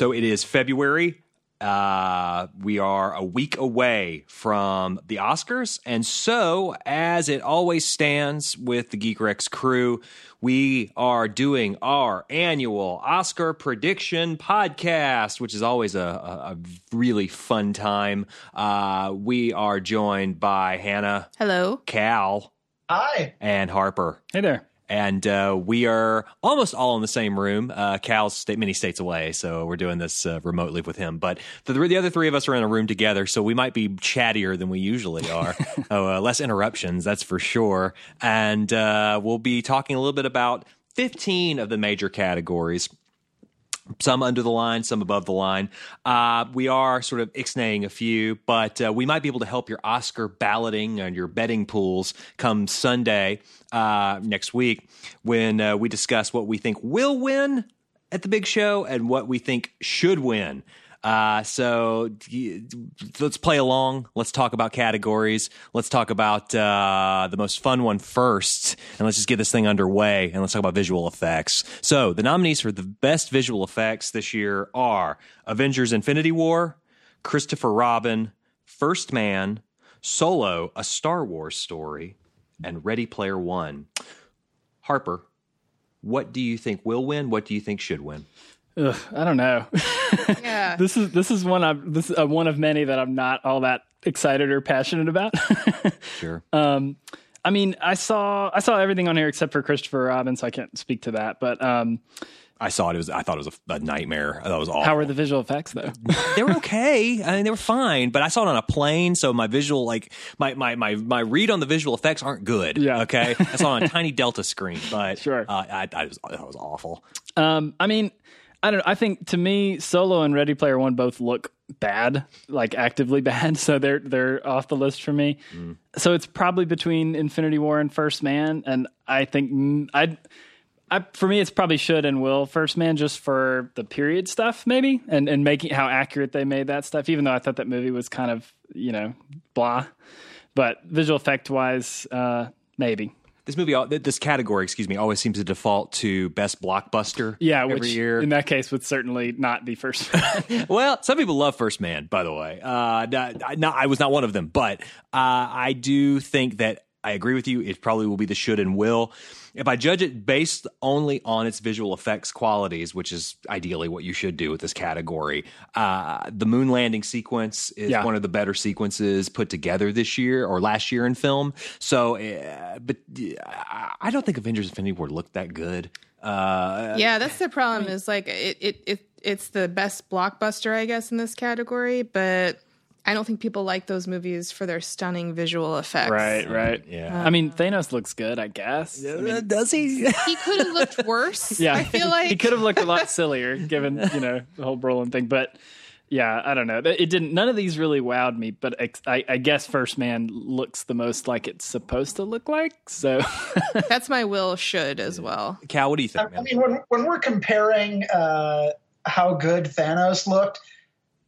So it is February. Uh, we are a week away from the Oscars. And so, as it always stands with the Geek Rex crew, we are doing our annual Oscar prediction podcast, which is always a, a, a really fun time. Uh, we are joined by Hannah, Hello. Cal, Hi. and Harper. Hey there. And uh, we are almost all in the same room. Uh, Cal's state, many states away, so we're doing this uh, remotely with him. But the, the other three of us are in a room together, so we might be chattier than we usually are. oh, uh, less interruptions, that's for sure. And uh, we'll be talking a little bit about 15 of the major categories some under the line, some above the line. Uh, we are sort of ixnaying a few, but uh, we might be able to help your Oscar balloting and your betting pools come Sunday uh, next week when uh, we discuss what we think will win at the big show and what we think should win. Uh, so let's play along. Let's talk about categories. Let's talk about uh, the most fun one first, and let's just get this thing underway. And let's talk about visual effects. So the nominees for the best visual effects this year are Avengers: Infinity War, Christopher Robin, First Man, Solo: A Star Wars Story, and Ready Player One. Harper, what do you think will win? What do you think should win? Ugh, I don't know. Yeah. this is this is one I'm this is uh, one of many that I'm not all that excited or passionate about. Sure. um, I mean, I saw I saw everything on here except for Christopher Robin, so I can't speak to that. But um, I saw it. It was. I thought it was a, a nightmare. That was awful. how were the visual effects though? they were okay. I mean, they were fine. But I saw it on a plane, so my visual, like my my my my read on the visual effects aren't good. Yeah. Okay. I saw it on a tiny Delta screen, but Sure. uh, I, I was that was awful. Um, I mean, I don't know. I think to me, Solo and Ready Player One both look bad, like actively bad. So they're they're off the list for me. So it's probably between Infinity War and First Man, and I think mm, I. I, for me, it's probably should and will First Man just for the period stuff, maybe, and and making how accurate they made that stuff. Even though I thought that movie was kind of you know blah, but visual effect wise, uh, maybe. This movie, this category, excuse me, always seems to default to best blockbuster. Yeah, every which year. in that case would certainly not be First Man. well, some people love First Man, by the way. Uh, not, not, I was not one of them, but uh, I do think that I agree with you. It probably will be the should and will. If I judge it based only on its visual effects qualities, which is ideally what you should do with this category, uh, the moon landing sequence is Yeah. one of the better sequences put together this year or last year in film. So, uh, but uh, I don't think Avengers: Infinity War looked that good. Uh, yeah, that's the problem. Is like it, it it it's the best blockbuster, I guess, in this category, but I don't think people like those movies for their stunning visual effects. right, right. Yeah. I mean, Thanos looks good, I guess. I mean, does he? He could have looked worse. yeah, I feel like he could have looked a lot sillier given you know the whole Brolin thing, but. Yeah, I don't know. It didn't. None of these really wowed me, but I, I guess First Man looks the most like it's supposed to look like. So, that's my will should as well. Cal, what do you I, think? I mean, when when we're comparing uh, how good Thanos looked,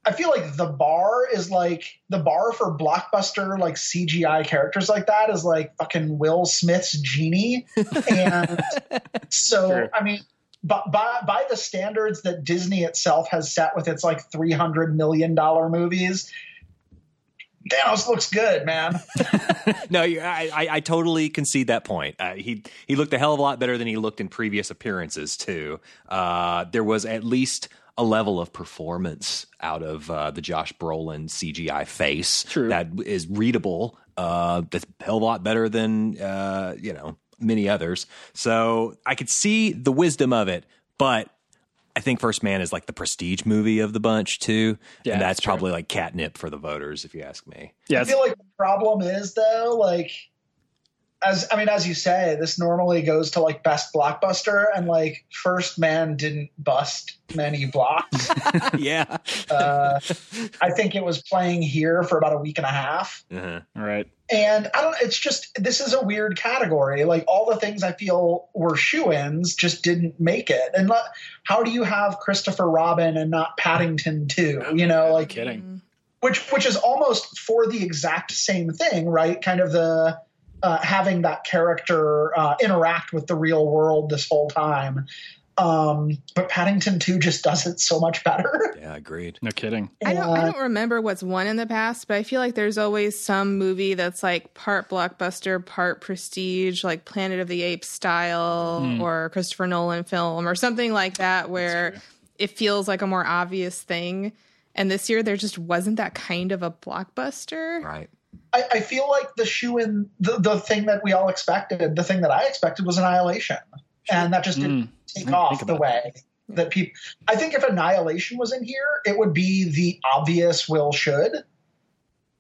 I feel like the bar is like the bar for blockbuster like CGI characters like that is like fucking Will Smith's genie, and so True. I mean. But by, by the standards that Disney itself has set with its like three hundred million dollar movies, Thanos looks good, man. No, I, I, I totally concede that point. Uh, he he looked a hell of a lot better than he looked in previous appearances too. Uh, there was at least a level of performance out of uh, the Josh Brolin CGI face True. that is readable. Uh, that's a hell of a lot better than uh, you know many others. So I could see the wisdom of it, but. I think First Man is like the prestige movie of the bunch too, Yeah, and that's that's probably like catnip for the voters, if you ask me. yeah, I feel like the problem is though, like as I mean, as you say, this normally goes to like best blockbuster, and like First Man didn't bust many blocks. yeah. uh, I think it was playing here for about a week and a half, Uh-huh. all right. and I don't. It's just this is a weird category. Like all the things I feel were shoe-ins just didn't make it. And le- how do you have Christopher Robin and not Paddington too? You know, like Kidding. which which is almost for the exact same thing, right? Kind of the uh, having that character uh, interact with the real world this whole time. Um, but Paddington 2 just does it so much better. Yeah, agreed. No kidding. I don't, I don't remember what's won in the past, but I feel like there's always some movie that's like part blockbuster, part prestige, like Planet of the Apes style or Christopher Nolan film or something like that, where it feels like a more obvious thing. And this year, there just wasn't that kind of a blockbuster. Right. I, I feel like the shoe in the, the thing that we all expected, the thing that I expected was Annihilation. And that just didn't take didn't off the way that people. I think if Annihilation was in here, it would be the obvious will should.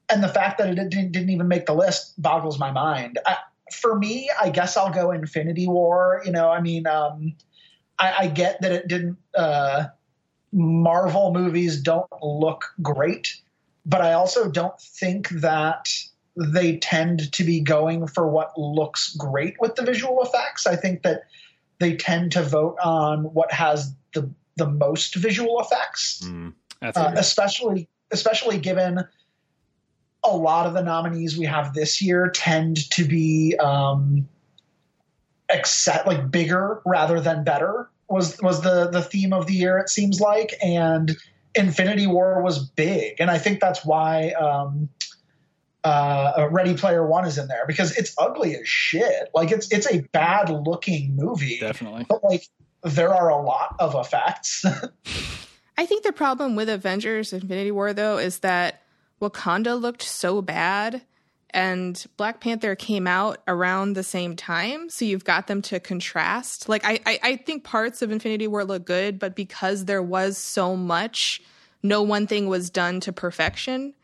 And the fact that it didn't, didn't even make the list boggles my mind. I, for me, I guess I'll go Infinity War. You know, I mean, um, I, I get that it didn't. Uh, Marvel movies don't look great, but I also don't think that they tend to be going for what looks great with the visual effects. I think that they tend to vote on what has the the most visual effects, Mm. Uh, especially especially given a lot of the nominees we have this year tend to be um, accept like bigger rather than better was was the the theme of the year it seems like and Infinity War was big. And I think that's why um, uh, Ready Player One is in there because it's ugly as shit. Like it's it's a bad looking movie. Definitely. but like there are a lot of effects. I think the problem with Avengers Infinity War, though, is that Wakanda looked so bad and Black Panther came out around the same time. So you've got them to contrast. Like, I, I, I think parts of Infinity War look good, but because there was so much, no one thing was done to perfection.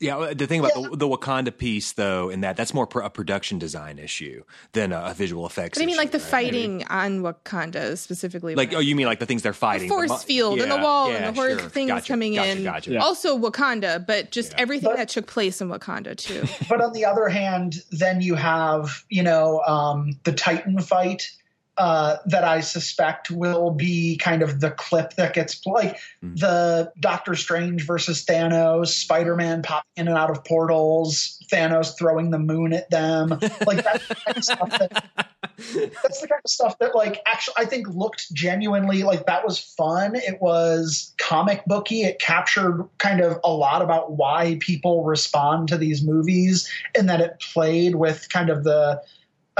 Yeah, the thing about the, the Wakanda piece, though, in that that's more pro- a production design issue than a, a visual effects. But I mean, issue, like the right? fighting on Wakanda specifically. Like, oh, you mean like the things they're fighting? force mo- field and the wall yeah, and the horrid sure. things Gotcha, coming gotcha, in. Gotcha. Yeah. Also Wakanda, but just everything But- that took place in Wakanda too. but on the other hand, then you have you know um, the Titan fight uh, that I suspect will be kind of the clip that gets like the Doctor Strange versus Thanos, Spider Man popping in and out of portals, Thanos throwing the moon at them, like that's the kind of stuff that. That's the kind of stuff that, like, actually, I think looked genuinely like that was fun. It was comic booky. It captured kind of a lot about why people respond to these movies, and that it played with kind of the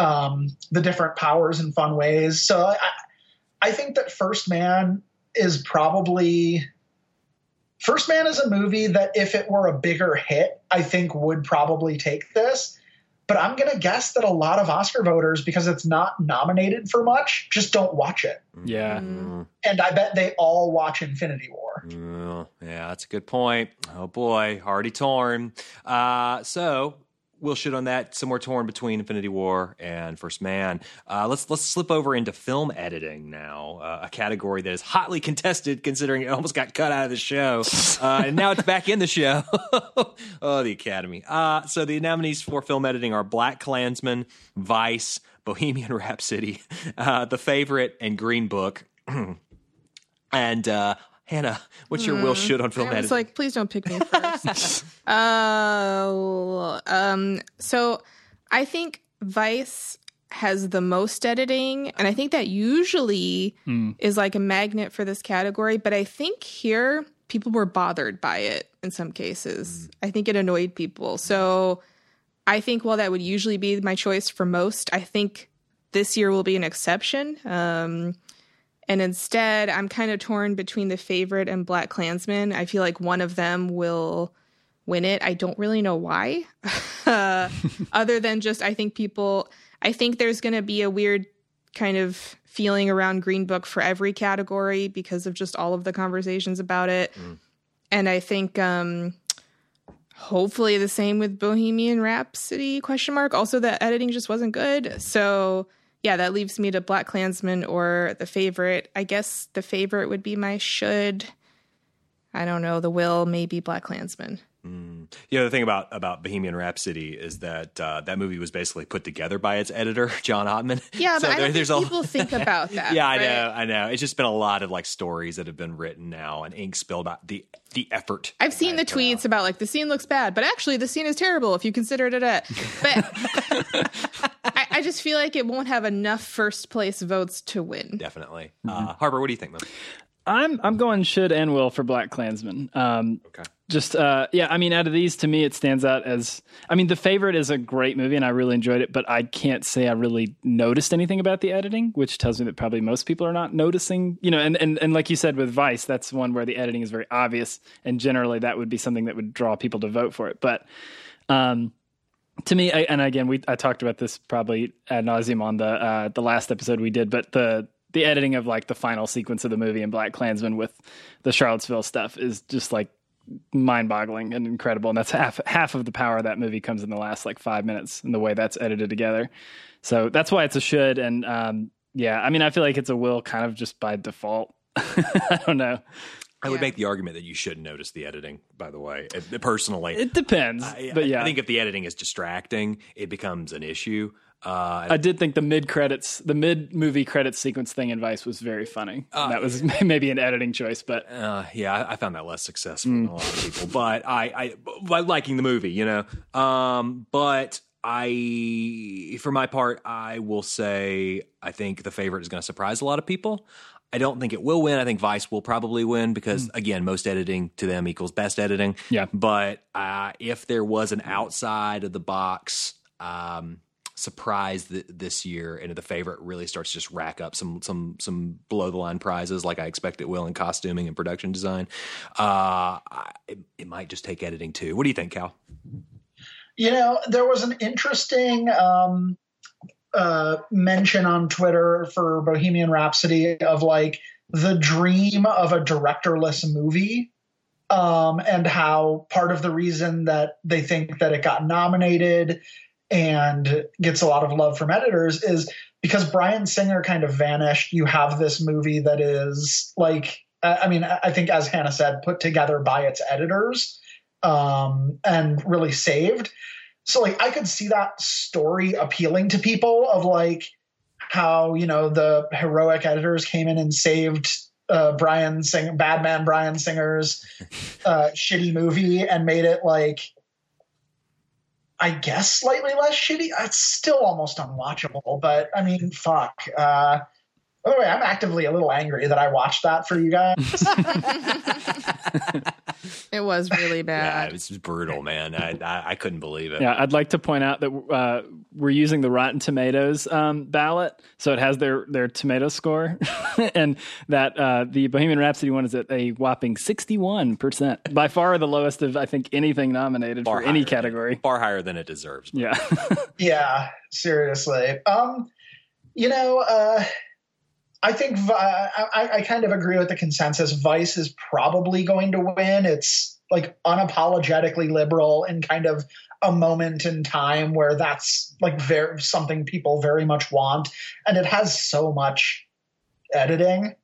um, the different powers in fun ways. So I, I think that First Man is probably First Man is a movie that if it were a bigger hit, I think would probably take this. But I'm going to guess that a lot of Oscar voters, because it's not nominated for much, just don't watch it. Yeah. Mm, And I bet they all watch Infinity War. mm, yeah, that's a good point. Oh boy, already torn. Uh, so we'll shit on that. Somewhere torn between Infinity War and First Man. Uh, let's let's slip over into film editing now, uh, a category that is hotly contested, considering it almost got cut out of the show, uh, and now it's back in the show. oh, the Academy. Uh, so the nominees for film editing are Black Klansman, Vice, Bohemian Rhapsody, uh, The Favorite, and Green Book. and uh, Hannah, what's your will should on film I was editing? like, please don't pick me first. uh, um, so I think Vice has the most editing, and I think that usually is like a magnet for this category. But I think here people were bothered by it in some cases. I think it annoyed people. So I think while that would usually be my choice for most, I think this year will be an exception. Um, and instead, I'm kind of torn between the favorite and Black Klansman. I feel like one of them will win it. I don't really know why. uh, other than just, I think people, I think there's going to be a weird kind of feeling around Green Book for every category because of just all of the conversations about it. And I think, um, hopefully the same with Bohemian Rhapsody question mark. Also the editing just wasn't good. So yeah, that leaves me to Black Klansman or the favorite. I guess the favorite would be my should. I don't know, the will, maybe Black Klansman. The other thing about about Bohemian Rhapsody is that uh, that movie was basically put together by its editor, John Ottman. Yeah, So but there- there's think a- people think about that. yeah, I right? know, I know. It's just been a lot of like stories that have been written now and ink spilled about the the effort. I've seen the tweets about like the scene looks bad, but actually the scene is terrible if you consider it a. But I, I I just feel like it won't have enough first place votes to win. Definitely. Uh, Harper, what do you think, man? I'm I'm going should and will for Black Klansman. Um, Okay. just uh, yeah, I mean, out of these, to me, it stands out as. I mean, The Favorite is a great movie, and I really enjoyed it. But I can't say I really noticed anything about the editing, which tells me that probably most people are not noticing. You know, and and and like you said with Vice, that's one where the editing is very obvious, and generally that would be something that would draw people to vote for it. But um, to me, I, and again, we I talked about this probably ad nauseum on the uh, the last episode we did, but the the editing of like the final sequence of the movie in Black Klansman with the Charlottesville stuff is just like mind boggling and incredible. And that's half half of the power of that movie comes in the last like five minutes and the way that's edited together. So that's why it's a should. And um, yeah, I mean, I feel like it's a will kind of just by default. I don't know. I would make the argument that you should notice the editing, by the way, uh, personally. It depends, I, but yeah, I think if the editing is distracting, it becomes an issue. Uh, I did think the mid credits, the mid movie credits sequence thing in Vice was very funny. that was maybe an editing choice, but Uh, yeah, I, I found that less successful than a lot of people, but I, I, by liking the movie, you know. Um, but I, for my part, I will say I think the favorite is going to surprise a lot of people. I don't think it will win. I think Vice will probably win because, again, most editing to them equals best editing. Yeah. But uh, if there was an outside of the box um, surprise th- this year, and the favorite really starts to just rack up some some some below the line prizes, like I expect it will in costuming and production design, uh, I, it, it might just take editing too. What do you think, Cal? You know, there was an interesting um, uh, mention on Twitter for Bohemian Rhapsody of like the dream of a directorless movie. Um, and how part of the reason that they think that it got nominated and gets a lot of love from editors is because Bryan Singer kind of vanished. You have this movie that is like, I mean, I I think as Hannah said, put together by its editors um, and really saved. So like I could see that story appealing to people of like how you know the heroic editors came in and saved uh, Bryan Singer, bad man Bryan Singer's uh, shitty movie and made it like I guess slightly less shitty. It's still almost unwatchable, but I mean, fuck. Uh, by the way, I'm actively a little angry that I watched that for you guys. It was really bad. Yeah, bad. it was brutal, man. I, I I couldn't believe it. Yeah, I'd like to point out that uh, we're using the Rotten Tomatoes um, ballot, so it has their their tomato score, and that uh, the Bohemian Rhapsody one is at a whopping sixty one percent, by far the lowest of I think anything nominated Far for any higher than- category. far higher than it deserves. Yeah, Yeah, seriously. Um, you know, uh, I think I, I kind of agree with the consensus. Vice is probably going to win. It's like unapologetically liberal in kind of a moment in time where that's like very something people very much want, and it has so much editing.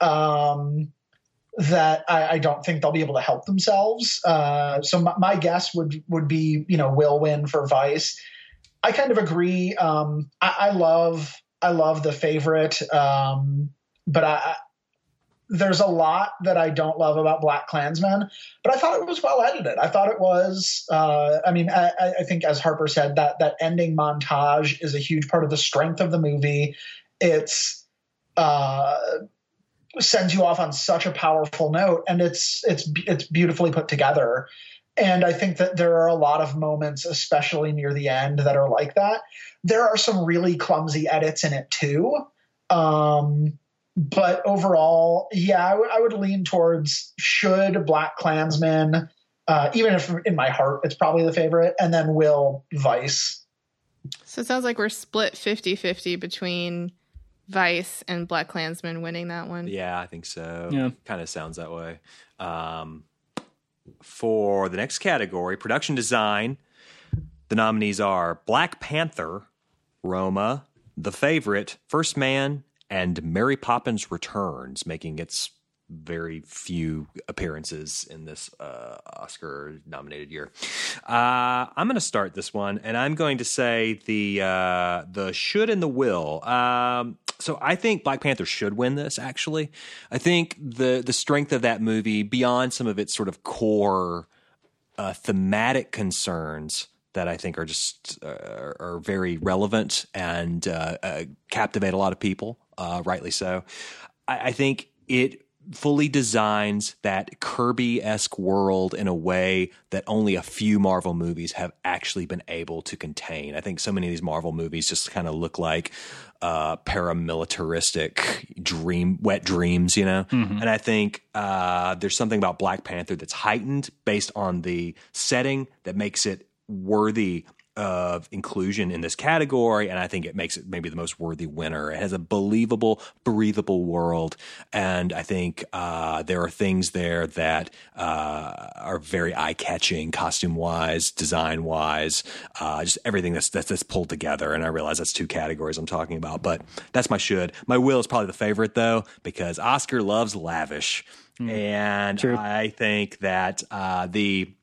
Um, that I, I don't think they'll be able to help themselves. Uh, so my, my guess would would be you know will win for Vice. I kind of agree. Um, I, I love I love the favorite, um, but I, there's a lot that I don't love about Black Klansman. But I thought it was well edited. I thought it was. Uh, I mean, I, I- I think as Harper said, that that ending montage is a huge part of the strength of the movie. It's uh, sends you off on such a powerful note, and it's it's it's beautifully put together. And I think that there are a lot of moments, especially near the end, that are like that. There are some really clumsy edits in it too. Um, but overall, yeah, I, w- I would lean towards should Black Klansman, uh, even if in my heart it's probably the favorite, and then will Vice. So it sounds like we're split 50 50 between Vice and Black Klansman winning that one. Yeah, I think so. Yeah. Kind of sounds that way. Um, for the next category, production design, the nominees are Black Panther, Roma, The Favorite, First Man, and Mary Poppins Returns, making its very few appearances in this uh, Oscar nominated year. Uh, I'm going to start this one, and I'm going to say the uh, the should and the will. Um, so I think Black Panther should win this. Actually, I think the the strength of that movie, beyond some of its sort of core uh, thematic concerns, that I think are just uh, are very relevant and uh, uh, captivate a lot of people, uh, rightly so. I, I think it fully designs that Kirby esque world in a way that only a few Marvel movies have actually been able to contain. I think so many of these Marvel movies just kind of look like uh, paramilitaristic dream, wet dreams, you know? Mm-hmm. And I think uh, there's something about Black Panther that's heightened based on the setting that makes it worthy of inclusion in this category, and I think it makes it maybe the most worthy winner. It has a believable, breathable world, and I think uh, there are things there that uh, are very eye catching, costume wise, design wise, uh, just everything that's, that's, that's pulled together. And I realize that's two categories I'm talking about, but that's my should. My will is probably the favorite though because Oscar loves lavish, mm, and true. I think that uh, the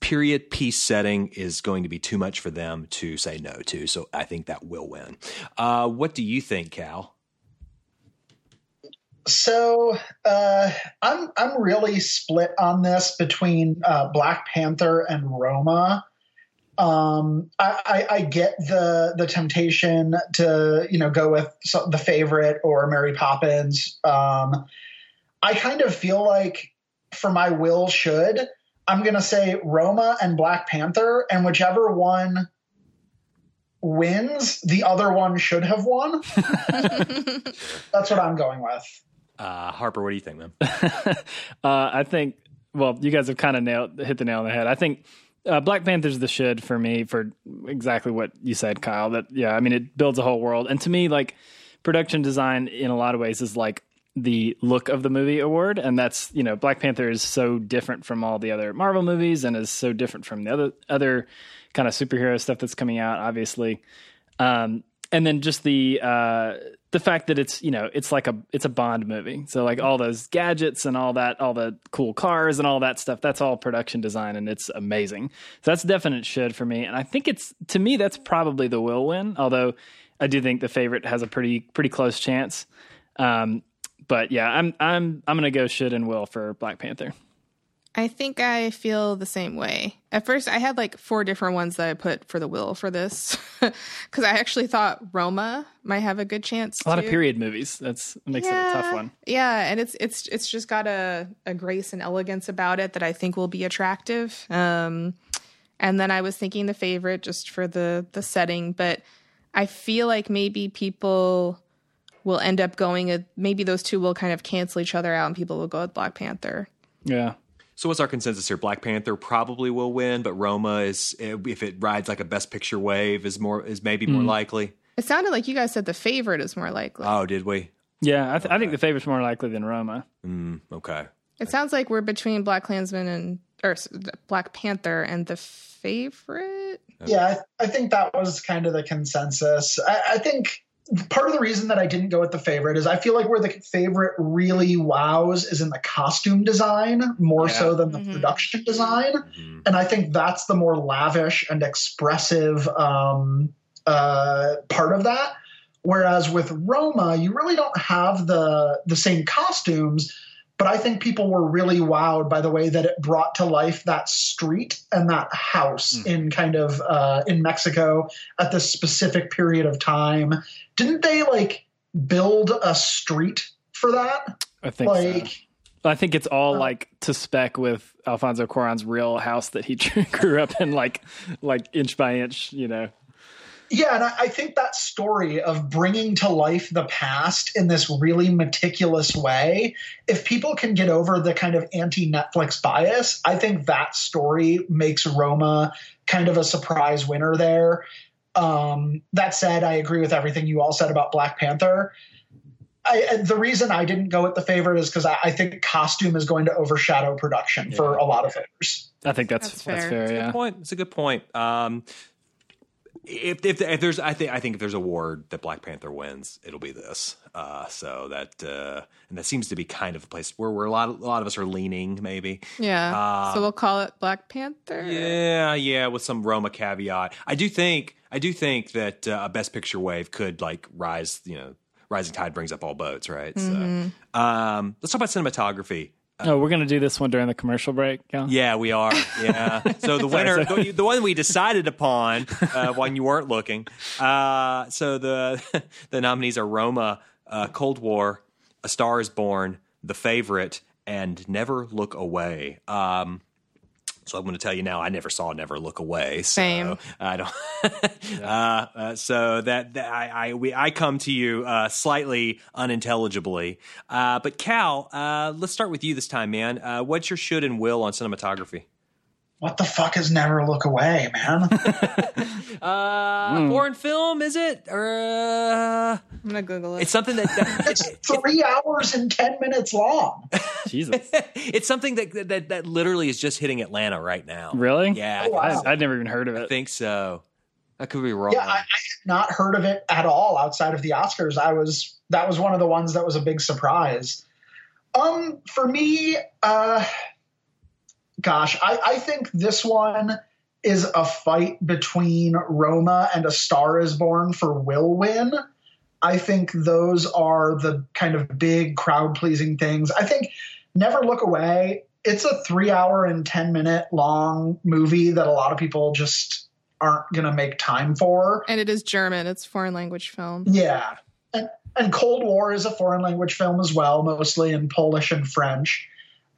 period piece setting is going to be too much for them to say no to. So I think that will win. Uh, what do you think, Cal? So uh, I'm I'm really split on this between uh, Black Panther and Roma. Um, I, I, I, get the the temptation to you know go with the favorite or Mary Poppins. Um, I kind of feel like for my will should I'm going to say Roma and Black Panther, and whichever one wins, the other one should have won. That's what I'm going with. Uh, Harper, what do you think, man? uh, I think, well, you guys have kind of nailed hit the nail on the head. I think uh, Black Panther's the should for me for exactly what you said, Kyle. That yeah, I mean, it builds a whole world, and to me, like production design in a lot of ways is like the look of the movie award and that's you know black panther is so different from all the other marvel movies and is so different from the other other kind of superhero stuff that's coming out obviously. Um, and then just the uh, the fact that it's you know it's like a it's a bond movie. So like all those gadgets and all that all the cool cars and all that stuff that's all production design and it's amazing. So that's definite should for me. And i think it's to me that's probably the will win although i do think the favorite has a pretty pretty close chance. Um, but yeah, I'm I'm I'm gonna go should and will for Black Panther. I think I feel the same way. At first, I had like four different ones that I put for the will for this because I actually thought Roma might have a good chance. A lot of period movies. That's makes yeah, it a tough one. Yeah, and it's it's it's just got a a grace and elegance about it that I think will be attractive. Um, and then I was thinking the favorite just for the the setting, but I feel like maybe people will end up going a, maybe those two will kind of cancel each other out and people will go with Black Panther. Yeah. So what's our consensus here? Black Panther probably will win, but Roma is if it rides like a best picture wave is more is maybe more mm. likely. It sounded like you guys said the favorite is more likely. Oh, did we? Yeah, I, th- okay. I think the favorite's more likely than Roma. Mm, okay. It sounds like we're between Black Klansman and or Black Panther and the favorite. Yeah, I, I think that was kind of the consensus. I, I think part of the reason that I didn't go with the favorite is I feel like where the favorite really wows is in the costume design more yeah. so than the mm-hmm. production design. Mm-hmm. And I think that's the more lavish and expressive um, uh, part of that. Whereas with Roma, you really don't have the the same costumes, but I think people were really wowed by the way that it brought to life that street and that house mm. in kind of uh, in Mexico at this specific period of time. Didn't they like build a street for that? I think like. So. I think it's all uh, like to spec with Alfonso Cuarón's real house that he grew up in, like like inch by inch, you know. Yeah, and I, I, think that story of bringing to life the past in this really meticulous way, if people can get over the kind of anti Netflix bias, I think that story makes Roma kind of a surprise winner there. Um, that said, I agree with everything you all said about Black Panther. I, the reason I didn't go with the favorite is because I, I, think costume is going to overshadow production yeah. for a lot of voters. I think that's that's fair. That's fair yeah, good point. It's a good point. Um, if, if, if there's I think I think if there's a award that Black Panther wins, it'll be this. Uh, so that uh, and that seems to be kind of a place where we're a lot of, a lot of us are leaning maybe. Yeah. Uh, so we'll call it Black Panther. Yeah, yeah, with some Roma caveat. I do think I do think that uh, a Best Picture wave could like rise. You know, rising tide brings up all boats, right? Mm-hmm. So um, let's talk about cinematography. Oh, we're gonna do this one during the commercial break. Yeah, Yeah, we are. Yeah. So the winner, the, the one we decided upon uh, when you weren't looking. Uh, so the the nominees are Roma, uh, Cold War, A Star Is Born, The Favorite, and Never Look Away. Um, so I'm going to tell you now. I never saw Never Look Away. So Same. I don't. uh, uh, so that, that I I, we, I come to you uh, slightly unintelligibly. Uh, but Cal, uh, let's start with you this time, man. Uh, what's your should and will on cinematography? What the fuck is Never Look Away, man? Uh, foreign film is it? Or uh, I'm gonna Google it. it's something that, that it's three hours and ten minutes long. Jesus, it's something that, that that literally is just hitting Atlanta right now. really? Yeah, Oh, wow. I, I'd never even heard of it. I it. think so. I could be wrong. Yeah, I, I had not heard of it at all outside of the Oscars. I was that was one of the ones that was a big surprise. Um, for me, uh, gosh, I, I think this one is a fight between Roma and A Star Is Born for Will Win. I think those are the kind of big crowd pleasing things. I think Never Look Away. It's a three hour and ten minute long movie that a lot of people just aren't going to make time for. and it is German. It's foreign language film. Yeah. And, and Cold War is a foreign language film as well, mostly in Polish and French.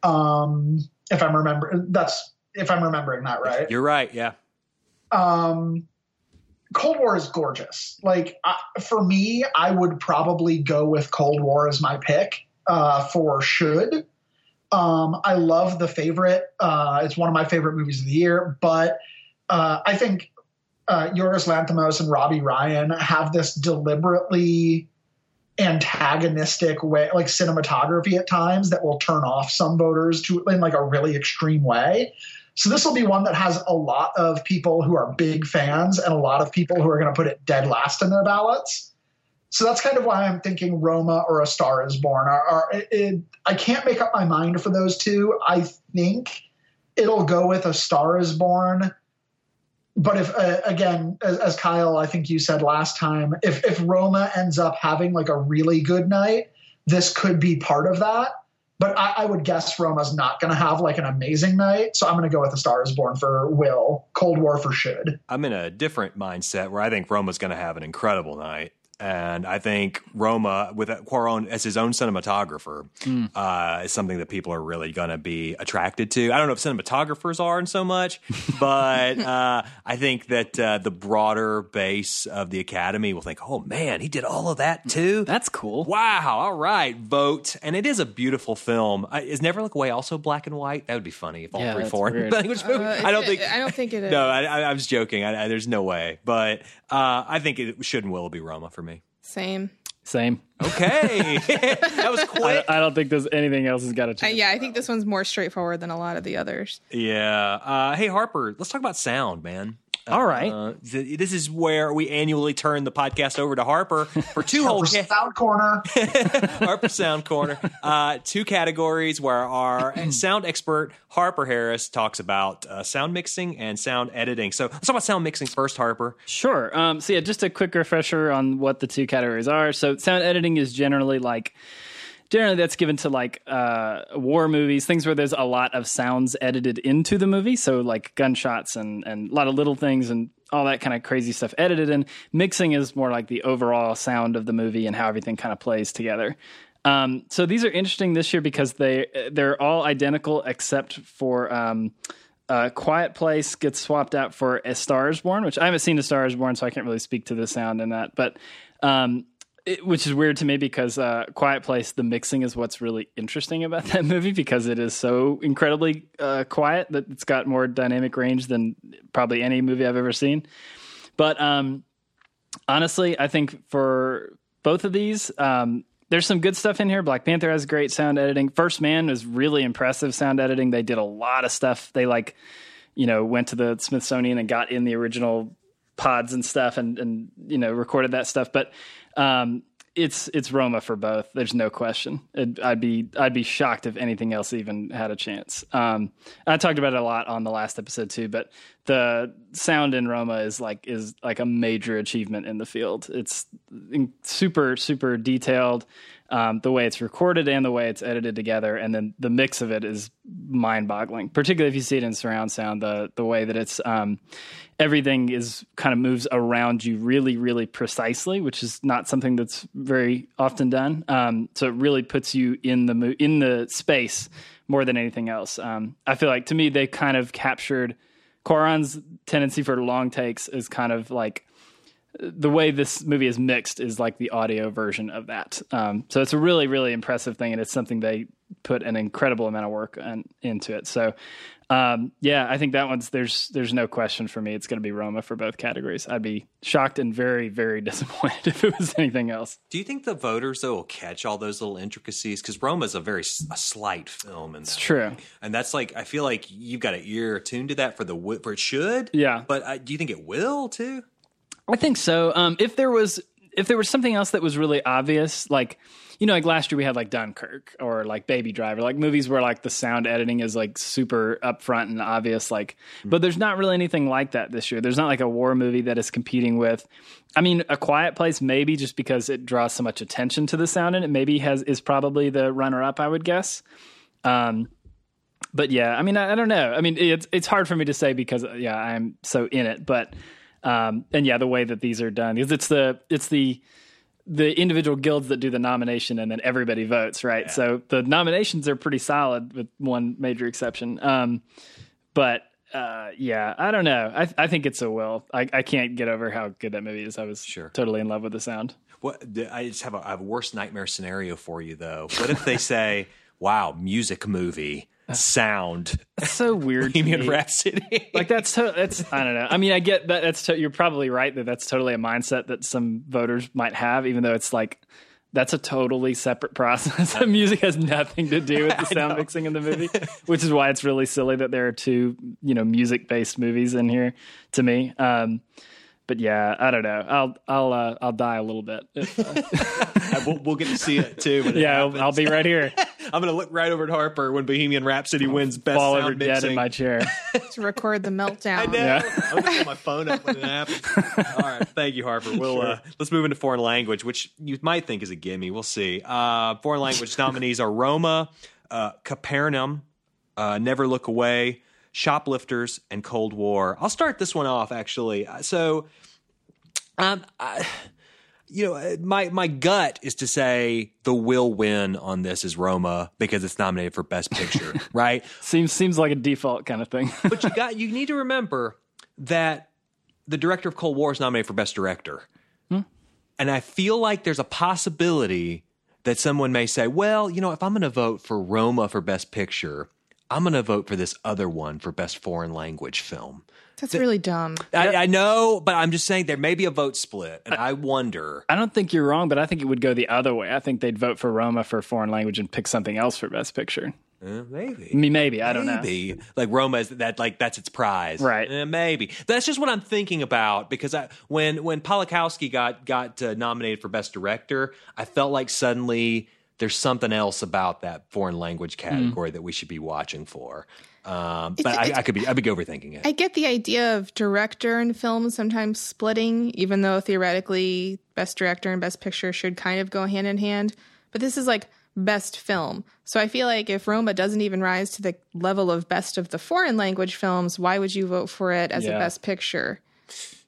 Um, if I'm remember that's if I'm remembering that right. You're right. Yeah. Um, Cold War is gorgeous. Like I, for me, I would probably go with Cold War as my pick uh, for should. Um, I love the favorite. Uh, it's one of my favorite movies of the year, but uh, I think uh, Yorgos Lanthimos and Robbie Ryan have this deliberately antagonistic way, like cinematography at times, that will turn off some voters to in like a really extreme way. So this will be one that has a lot of people who are big fans and a lot of people who are going to put it dead last in their ballots. So that's kind of why I'm thinking Roma or A Star Is Born. Are, are it, I can't make up my mind for those two. I think it'll go with A Star Is Born. But if uh, again, as, as Kyle, I think you said last time, if if Roma ends up having like a really good night, this could be part of that. But I, I would guess Roma's not going to have like an amazing night, so I'm going to go with the Stars Born for Will, Cold War for should. I'm in a different mindset where I think Roma's going to have an incredible night. And I think Roma, with Cuarón as his own cinematographer, uh, is something that people are really going to be attracted to. I don't know if cinematographers are in so much, but uh, I think that uh, the broader base of the Academy will think, "Oh man, he did all of that too." That's cool. Wow! All right, vote, and it is a beautiful film. Uh, is Never Look Away also black and white? That would be funny if all Yeah, three foreign language movies. Uh, I don't think. I don't think it is. No, I, I, I was joking. I, I, there's no way, but uh, I think it should and will be Roma for me. Same. Same. Okay, that was I, quick. I don't think there's anything else has got to Uh, change. yeah, I think this one's more straightforward than a lot of the others. Yeah. Uh, hey Harper, let's talk about sound, man. All right. Uh, th- this is where we annually turn the podcast over to Harper for two whole ca- Sound Corner. Harper Sound Corner. Uh, two categories where our sound expert Harper Harris talks about uh, sound mixing and sound editing. So let's talk about sound mixing first, Harper. Sure. Um, so yeah, just a quick refresher on what the two categories are. So sound editing is generally like generally that's given to like uh, war movies, things where there's a lot of sounds edited into the movie. So like gunshots and and a lot of little things and all that kind of crazy stuff edited in. Mixing is more like the overall sound of the movie and how everything kind of plays together. Um, so these are interesting this year because they they're all identical except for um, uh, Quiet Place gets swapped out for A Star Is Born, which I haven't seen A Star Is Born, so I can't really speak to the sound in that. But um, it, which is weird to me because uh, Quiet Place, the mixing is what's really interesting about that movie because it is so incredibly uh, quiet that it's got more dynamic range than probably any movie I've ever seen. But um, honestly, I think for both of these, um, there's some good stuff in here. Black Panther has great sound editing. First Man was really impressive sound editing. They did a lot of stuff. They like, you know, went to the Smithsonian and got in the original pods and stuff and and you know recorded that stuff. But um, it's it's Roma for both. There's no question. It, I'd be I'd be shocked if anything else even had a chance. Um, I talked about it a lot on the last episode too, but the sound in Roma is like is like a major achievement in the field. It's super super detailed. Um, the way it's recorded and the way it's edited together, and then the mix of it is mind-boggling. Particularly if you see it in surround sound, the the way that it's um, everything is kind of moves around you really, really precisely, which is not something that's very often done. Um, so it really puts you in the mo- in the space more than anything else. Um, I feel like to me they kind of captured Cuarón's tendency for long takes is kind of like the way this movie is mixed is like the audio version of that. Um, so it's a really, really impressive thing, and it's something they put an incredible amount of work on, into it. So, um, yeah, I think that one's there's there's no question for me. It's going to be Roma for both categories. I'd be shocked and very, very disappointed if it was anything else. Do you think the voters though will catch all those little intricacies? Because Roma is a very a slight film, and It's true. and that's like I feel like you've got an ear attuned to that for the for it should. Yeah. but uh, do you think it will too? I think so. Um, if there was if there was something else that was really obvious, like you know, like last year we had like Dunkirk or like Baby Driver, like movies where like the sound editing is like super upfront and obvious. Like, but there's not really anything like that this year. There's not like a war movie that is competing with. I mean, A Quiet Place maybe just because it draws so much attention to the sound and it maybe has is probably the runner up. I would guess. Um, but yeah, I mean, I, I don't know. I mean, it's it's hard for me to say because yeah, I'm so in it. But um, and yeah, the way that these are done is it's the it's the the individual guilds that do the nomination and then everybody votes, right? So the nominations are pretty solid with one major exception. Um, but uh, yeah, I don't know. I I think it's a will. I, I can't get over how good that movie is. I was Sure. totally in love with the sound. What I just have a, I have a worst nightmare scenario for you though. What if they say, "Wow, music movie sound It's so weird. Bohemian. Rhapsody"? like that's to, that's I don't know. I mean, I get that. That's to, you're probably right that that's totally a mindset that some voters might have, even though it's like that's a totally separate process. the music has nothing to do with the sound mixing in the movie, which is why it's really silly that there are two you know music based movies in here to me. Um, but yeah, I don't know. I'll I'll uh, I'll die a little bit. If, uh, we'll, we'll get to see it too. when it yeah, I'll, happens. I'll be right here, I'm going to look right over at Harper when Bohemian Rhapsody wins best fall sound over dead in my chair. to record the meltdown. I know. Yeah. I'm gonna put my phone up when it happens. All right, thank you, Harper. We'll uh, let's move into foreign language, which you might think is a gimme. We'll see. Uh, foreign language nominees are Roma, uh, Capernaum, uh, Never Look Away, Shoplifters, and Cold War. I'll start this one off actually. Uh, So, um, I, you know, uh, my my gut is to say the will win on this is Roma because it's nominated for Best Picture, right? Seems seems like a default kind of thing. but you got you need to remember that the director of Cold War is nominated for Best Director, and I feel like there's a possibility that someone may say, "Well, you know, if I'm going to vote for Roma for Best Picture, I'm going to vote for this other one for Best Foreign Language Film." That's really dumb. I, I know, but I'm just saying there may be a vote split, and I wonder. I don't think you're wrong, but I think it would go the other way. I think they'd vote for Roma for foreign language and pick something else for best picture. Uh, maybe. I mean, maybe I don't know. maybe like Roma is that like that's its prize, Right. Eh, maybe that's just what I'm thinking about because I, when when Pawlikowski got got uh, nominated for best director, I felt like suddenly there's something else about that foreign language Hmm. category that we should be watching for. Um, but It's- I, I could be I'd be overthinking it. I get the idea of director and film sometimes splitting, even though theoretically best director and best picture should kind of go hand in hand. But this is like best film. So I feel like if Roma doesn't even rise to the level of best of the foreign language films, why would you vote for it as Yeah. a best picture?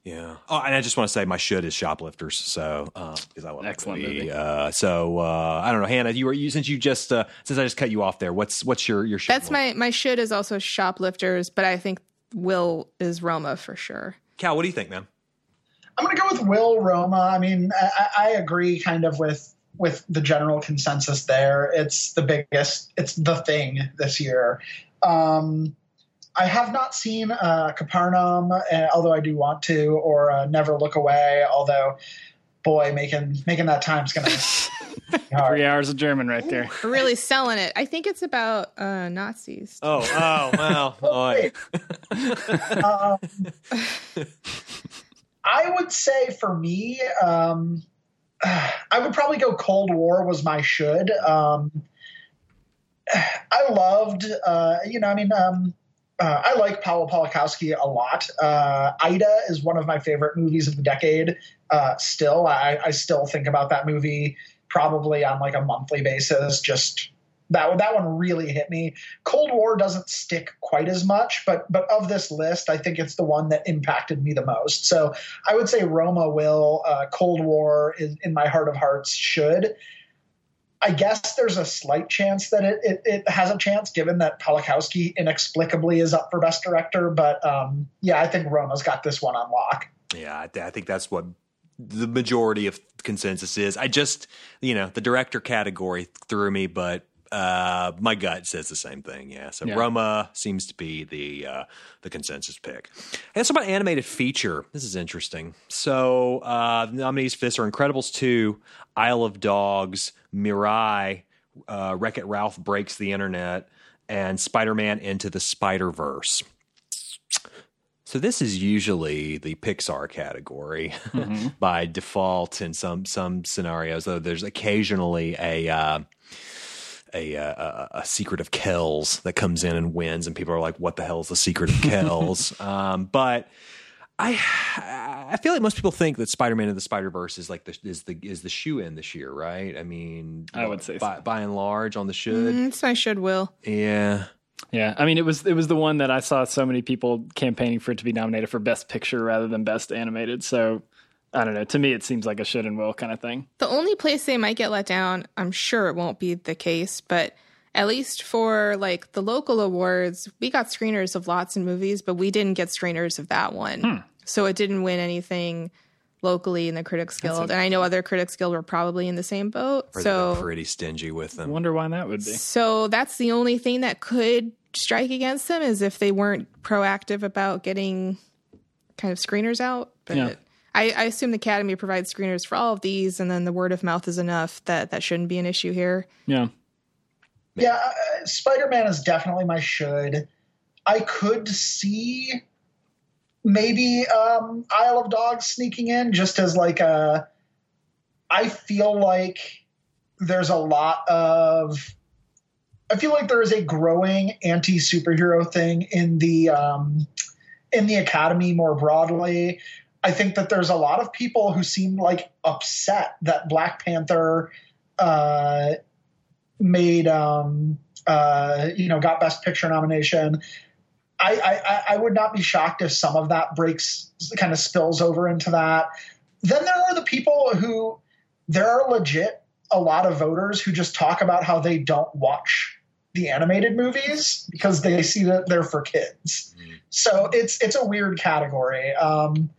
Yeah. Oh, and I just want to say my should is shoplifters. So because I want Excellent to be. movie. Uh, so uh, I don't know, Hannah. You were you since you just uh, since I just cut you off there. What's what's your your should? That's my my should is also shoplifters, but I think will is Roma for sure. Cal. What do you think, man? I'm going to go with Will Roma. I mean, I, I agree kind of with with the general consensus there. It's the biggest. It's the thing this year. Um, I have not seen uh, Capernaum, uh, although I do want to, or uh, Never Look Away. Although, boy, making making that time's going to be. Three hours of German right there. We're really selling it. I think it's about uh, Nazis. Oh, oh, well. boy. um, I would say for me, um, I would probably go Cold War was my should. Um, I loved, uh, you know, I mean, um, uh, I like Paweł Pawlikowski a lot. Uh, Ida is one of my favorite movies of the decade. Uh, still, I, I still think about that movie probably on like a monthly basis. Just that that one really hit me. Cold War doesn't stick quite as much, but but of this list, I think it's the one that impacted me the most. So I would say Roma will. Uh, Cold War is in my heart of hearts should. I guess there's a slight chance that it, it, it, has a chance, given that Pawlikowski inexplicably is up for Best Director. But um, yeah, I think Roma's got this one on lock. Yeah, I, th- I think that's what the majority of consensus is. I just, you know, the director category threw me, but uh, my gut says the same thing. Yeah. So Yeah. Roma seems to be the uh, the consensus pick. And so about animated feature. This is interesting. So uh, the nominees for this are Incredibles two, Isle of Dogs, Mirai, uh, Wreck It Ralph breaks the internet, and Spider Man into the Spider Verse. So this is usually the Pixar category by default in some some scenarios. Though there's occasionally a uh, a, uh, a a secret of Kells that comes in and wins, and people are like, "What the hell is the secret of Kells?" um, but I I feel like most people think that Spider Man and the Spider Verse is like the is the is the shoe in this year, right? I mean, I would say by, so. by and large on the should, Mm, it's my should will. yeah. Yeah, I mean it was it was the one that I saw so many people campaigning for it to be nominated for best picture rather than best animated. So I don't know. To me, it seems like a should and will kind of thing. The only place they might get let down, I'm sure it won't be the case, but at least for like the local awards, we got screeners of lots of movies, but we didn't get screeners of that one. Hmm. So it didn't win anything locally in the Critics Guild. and I know other Critics Guild were probably in the same boat. Or so pretty stingy with I them. wonder why that would be. So that's the only thing that could strike against them is if they weren't proactive about getting kind of screeners out. But Yeah. I, I assume the Academy provides screeners for all of these, and then the word of mouth is enough that that shouldn't be an issue here. Yeah, Yeah, uh, Spider Man is definitely my should. I could see maybe um, Isle of Dogs sneaking in just as like a. I feel like there's a lot of. I feel like there is a growing anti superhero thing in the um, in the academy more broadly. I think that there's a lot of people who seem like upset that Black Panther uh, made um, uh, you know got Best Picture nomination. I, I I would not be shocked if some of that breaks kind of spills over into that. Then there are the people who there are legit a lot of voters who just talk about how they don't watch the animated movies because they see that they're for kids. So it's it's a weird category. Um,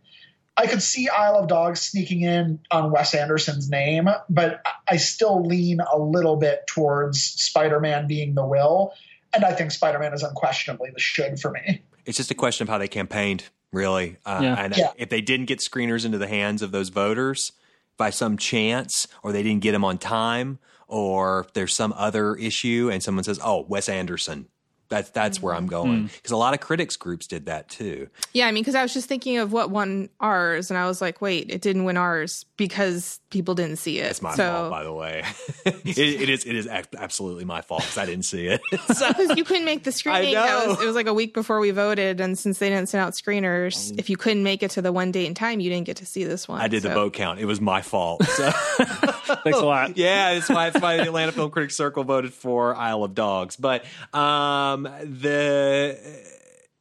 I could see Isle of Dogs sneaking in on Wes Anderson's name, but I still lean a little bit towards Spider Man being the will. And I think Spider Man is unquestionably the should for me. It's just a question of how they campaigned, really. Uh, Yeah. And Yeah. if they didn't get screeners into the hands of those voters by some chance, or they didn't get them on time, or there's some other issue, and someone says, "Oh, Wes Anderson," that's that's where I'm going because a lot of critics groups did that too. Yeah, I mean, because I was just thinking of what won ours, and I was like, wait, it didn't win ours because people didn't see it. It's my so, fault, by the way. it, it is it is absolutely my fault because I didn't see it. So- you couldn't make the screening. That know. was, it was like a week before we voted, and since they didn't send out screeners, if you couldn't make it to the one date and time, you didn't get to see this one. I did the vote count. It was my fault. So. thanks a lot. yeah, that's why, that's why the Atlanta Film Critics Circle voted for Isle of Dogs. But um, the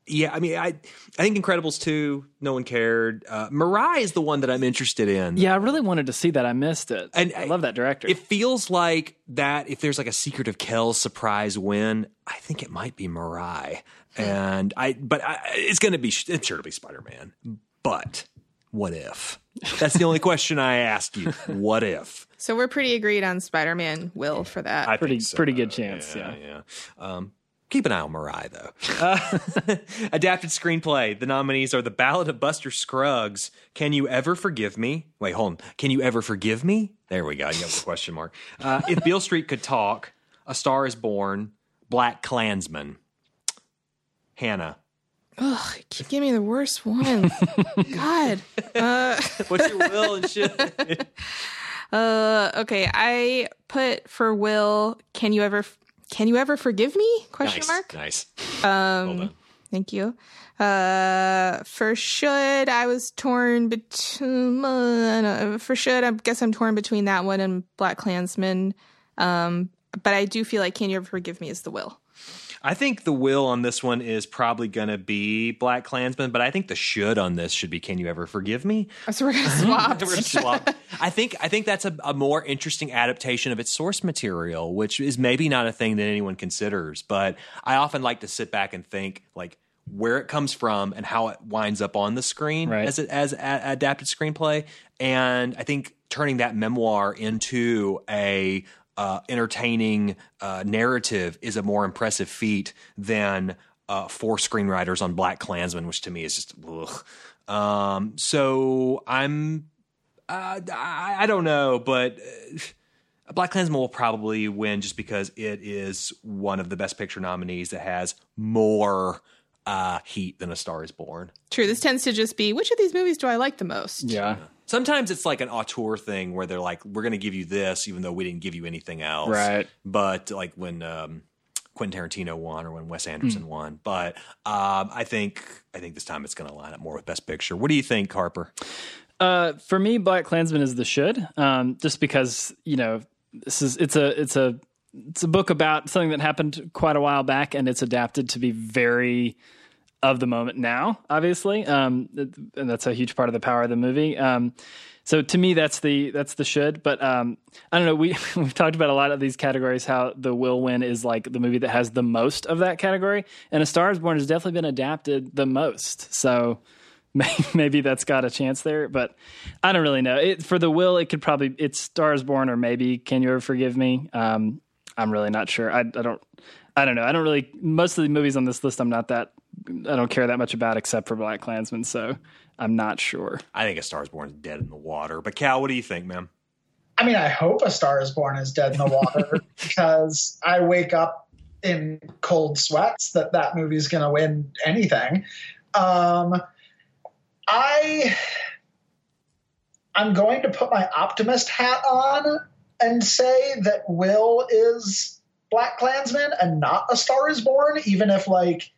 yeah, I mean, I I think Incredibles two, no one cared. Uh, Mirai is the one that I'm interested in. Yeah, I really wanted to see that. I missed it. And I I- love that director. It feels like that if there's like a Secret of Kells surprise win, I think it might be Mirai. And I, but I, it's going to be, it's sure to be Spider Man. But what if? That's the only question I ask you. What if? So we're pretty agreed on Spider Man will for that. I pretty think so. pretty good chance. Yeah, Yeah. yeah. Um, keep an eye on Mirai, though. Uh, adapted screenplay. The nominees are The Ballad of Buster Scruggs, Can You Ever Forgive Me? Wait, hold on. Can You Ever Forgive Me? There we go. You have the question mark. Uh, if Beale Street Could Talk, A Star is Born, Black Klansman. Hannah. Ugh, keep giving me the worst ones. God. Uh, What's your will and shit? uh, okay, I put for Will. Can you ever? Can you ever forgive me? Question nice. mark. Nice. Um, Well. Thank you. Uh, for should I was torn between uh, for should I guess I'm torn between that one and Black Klansman. Um, but I do feel like Can You Ever Forgive Me is the will. I think the will on this one is probably going to be Black Klansman, but I think the should on this should be Can You Ever Forgive Me? So we're gonna swap. We're gonna swap. I think I think that's a, a more interesting adaptation of its source material, which is maybe not a thing that anyone considers. But I often like to sit back and think like where it comes from and how it winds up on the screen Right. as it, as a, adapted screenplay. And I think turning that memoir into a uh, entertaining uh, narrative is a more impressive feat than uh, four screenwriters on Black Klansman, which to me is just ugh. Um, so I'm uh, I, I don't know, but uh, Black Klansman will probably win just because it is one of the Best Picture nominees that has more uh, heat than A Star Is Born. True. This tends to just be which of these movies do I like the most? Yeah. Sometimes it's like an auteur thing where they're like, "We're going to give you this, even though we didn't give you anything else." Right. But like when um, Quentin Tarantino won or when Wes Anderson won. But um, I think I think this time it's going to line up more with Best Picture. What do you think, Harper? Uh, for me, Black Klansman is the should, um, just because you know this is it's a it's a it's a book about something that happened quite a while back, and it's adapted to be very of the moment now, obviously, um, and that's a huge part of the power of the movie. Um, so to me, that's the that's the should. But um, I don't know. We we've talked about a lot of these categories. How the will win is like the movie that has the most of that category, and A Star Is Born has definitely been adapted the most. So maybe that's got a chance there, but I don't really know. It, for the will, it could probably it's Stars Born or maybe Can You Ever Forgive Me? Um, I'm really not sure. I, I don't. I don't know. I don't really. Most of the movies on this list, I'm not that. I don't care that much about, except for Black Klansman. So I'm not sure. I think A Star Is Born is dead in the water. But Cal, what do you think, man? I mean, I hope A Star is Born is dead in the water because I wake up in cold sweats that that movie's going to win anything. Um, I I'm going to put my optimist hat on and say that Will is Black Klansman and not A Star is Born, even if like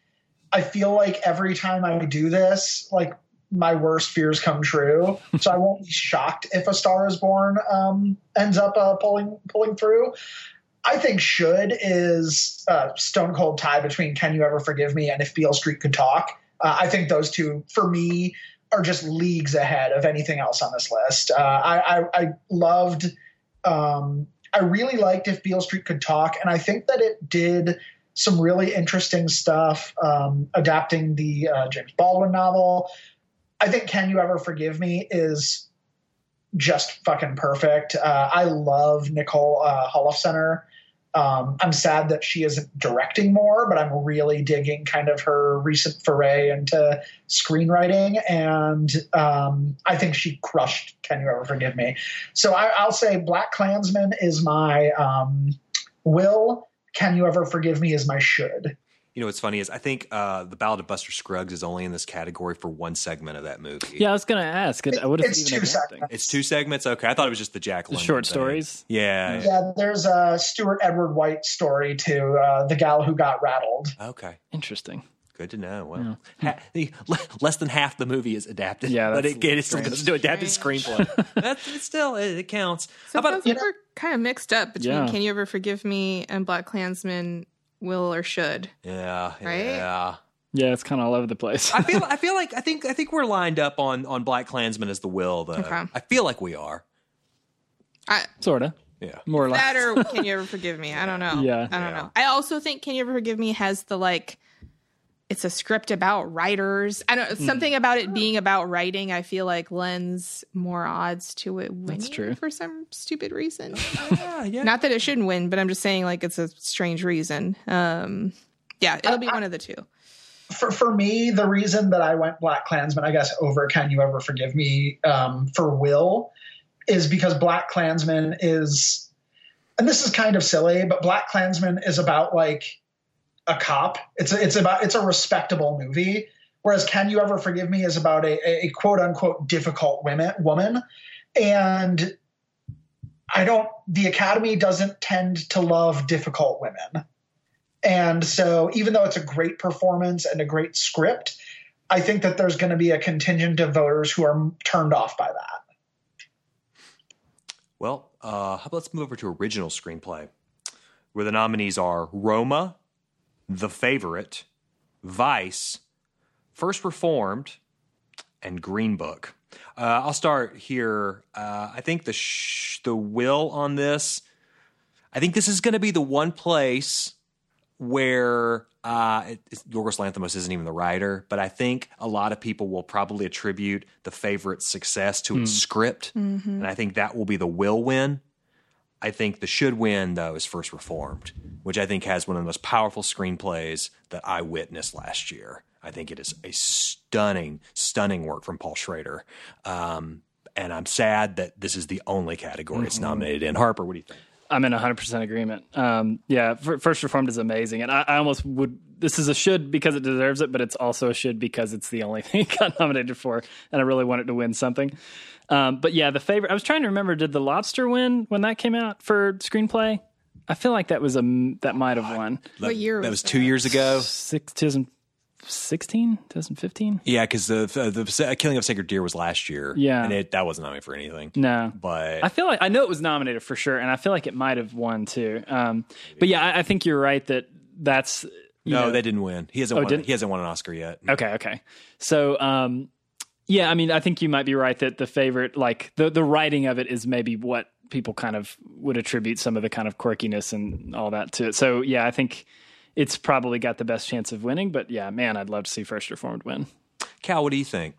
I feel like every time I do this, like my worst fears come true. so I won't be shocked if A Star is Born um, ends up uh, pulling pulling through. I think should is uh, stone cold tie between Can You Ever Forgive Me and If Beale Street Could Talk. Uh, I think those two, for me, are just leagues ahead of anything else on this list. Uh, I, I, I loved, um, I really liked If Beale Street Could Talk, and I think that it did some really interesting stuff um, adapting the uh, James Baldwin novel. I think Can You Ever Forgive Me is just fucking perfect. Uh, I love Nicole uh, Holofcener. Um, I'm sad that she isn't directing more, but I'm really digging kind of her recent foray into screenwriting, and um, I think she crushed "Can You Ever Forgive Me." So I, I'll say Black Klansman is my um, will. Can You Ever Forgive Me is my should. You know what's funny is I think uh, the Ballad of Buster Scruggs is only in this category for one segment of that movie. Yeah, I was going to ask. It, what is It's it two even segments. It's two segments. Okay, I thought it was just the Jack The London short thing. stories. Yeah. yeah. Yeah, there's a Stewart Edward White story to uh, the gal who got rattled. Okay. Interesting. Good to know. Well, ha- the, less than half the movie is adapted. Yeah, but that's it, it still goes to adapted screenplay. That's it's still it, it counts. So How about feels like we're kind of mixed up between Yeah. Can You Ever Forgive Me and Black Klansman will or should. yeah, Right? yeah. Yeah, it's kind of all over the place. I feel I feel like I think I think we're lined up on on Black Klansman as the will though. Okay. I feel like we are. I, sort of. Yeah. More or less. that or Can You Ever Forgive Me? I don't know. Yeah. I don't Yeah. know. I also think Can You Ever Forgive Me has the like it's a script about writers. I don't Hmm. something about it being about writing. I feel like lends more odds to it winning true. for some stupid reason. Yeah, yeah. Not that it shouldn't win, but I'm just saying like it's a strange reason. Um, yeah, it'll be one of the two. for for me, the reason that I went Black Klansman, I guess, over Can You Ever Forgive Me um, for Will is because Black Klansman is, and this is kind of silly, but Black Klansman is about like a cop. It's a, it's about it's a respectable movie, whereas Can You Ever Forgive Me is about a, a quote unquote difficult women woman, and I don't. The Academy doesn't tend to love difficult women And so, even though it's a great performance and a great script, I think that there's going to be a contingent of voters who are turned off by that. Well, uh, let's move over to original screenplay, where the nominees are Roma, The Favorite, Vice, First Reformed, and Green Book. Uh, I'll start here. Uh, I think the sh- the will on this. I think this is going to be the one place where uh, it, Yorgos Lanthimos isn't even the writer, but I think a lot of people will probably attribute the favorite success to its script, and I think that will be the will win. I think the should win though is First Reformed, which I think has one of the most powerful screenplays that I witnessed last year. I think it is a stunning, stunning work from Paul Schrader. Um, and I'm sad that this is the only category it's nominated in. Harper, what do you think? I'm in 100% agreement. Um, yeah, First Reformed is amazing. And I, I almost would, this is a should because it deserves it, but it's also a should because it's the only thing it got nominated for. And I really want it to win something. Um, but yeah, the favorite, I was trying to remember, did The Lobster win when that came out for screenplay? I feel like that was a, that might have won. What year was That was was two years ago. Six, 2016, 2015? Yeah, because the, the the Killing of Sacred Deer was last year. Yeah. and it that wasn't nominated for anything. No. But I feel like I know it was nominated for sure, and I feel like it might have won too. Um, but yeah, I, I think you're right that that's you no, know- they didn't win. He hasn't. won, didn't? he hasn't won an Oscar yet. Okay, okay. So, um, yeah, I mean, I think you might be right that the favorite, like the the writing of it, is maybe what people kind of would attribute some of the kind of quirkiness and all that to it. So, yeah, I think it's probably got the best chance of winning. But yeah, man, I'd love to see First Reformed win. Cal, what do you think?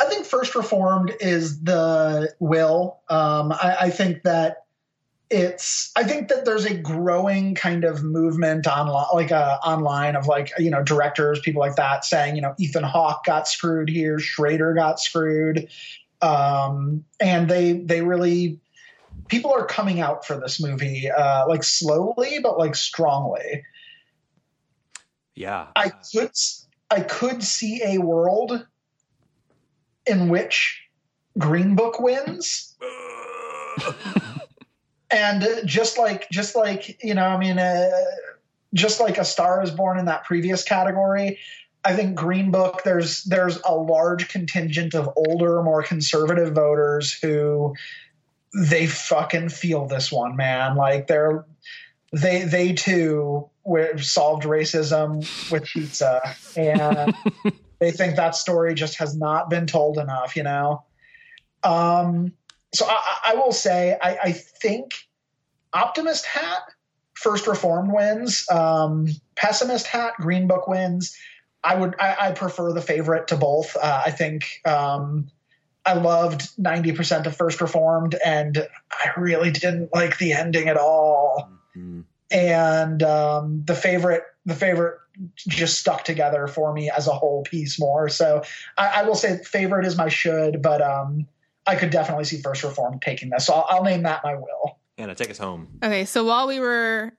I think First Reformed is the will. Um, I, I think that it's. I think that there's a growing kind of movement online, like uh, online of like you know directors, people like that, saying you know Ethan Hawke got screwed here, Schrader got screwed, um, and they they really people are coming out for this movie uh, like slowly but like strongly. Yeah, I could I could see a world in which Green Book wins. and just like just like you know, I mean, uh, just like a star is born in that previous category. I think Green Book there's there's a large contingent of older, more conservative voters who they fucking feel this one, man. Like they're they they too solved racism with pizza, and they think that story just has not been told enough. You know. Um, so I, I will say I, I think optimist hat first reformed wins. Um, pessimist hat Green Book wins. I would I, I prefer the favorite to both. Uh, I think um, I loved ninety percent of First Reformed, and I really didn't like the ending at all. Mhm. And um, the favorite the favorite just stuck together for me as a whole piece more. So I, I will say favorite is my should, but um, I could definitely see First Reformed taking this. So I'll, I'll name that my will. Anna, take us home. Okay, so while we were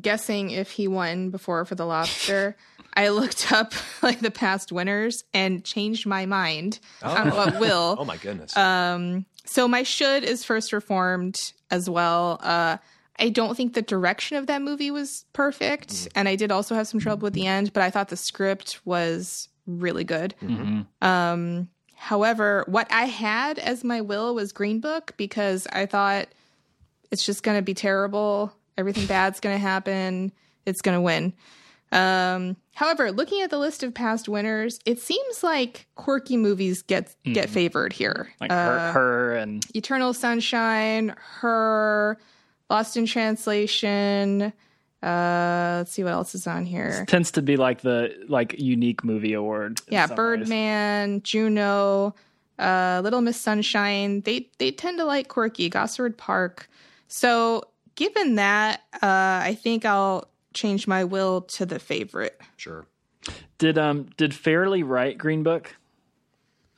guessing if he won before for the lobster, I looked up like the past winners and changed my mind on what will. Oh my goodness. Um, so my should is first reformed as well. Uh, I don't think the direction of that movie was perfect, and I did also have some trouble with the end, but I thought the script was really good. Um, however, what I had as my will was Green Book because I thought it's just going to be terrible. Everything bad's going to happen. It's going to win. Um, however, looking at the list of past winners, it seems like quirky movies get get favored here. Like Uh, her, her and Eternal Sunshine, Her, Lost in Translation. Uh, let's see what else is on here. tends to be like the like unique movie award. Yeah, some ways. Birdman, Juno, uh, Little Miss Sunshine. They they tend to like quirky. Gosford Park. So given that, uh, I think I'll change my will to the favorite. sure. Did um did Farrelly write Green Book?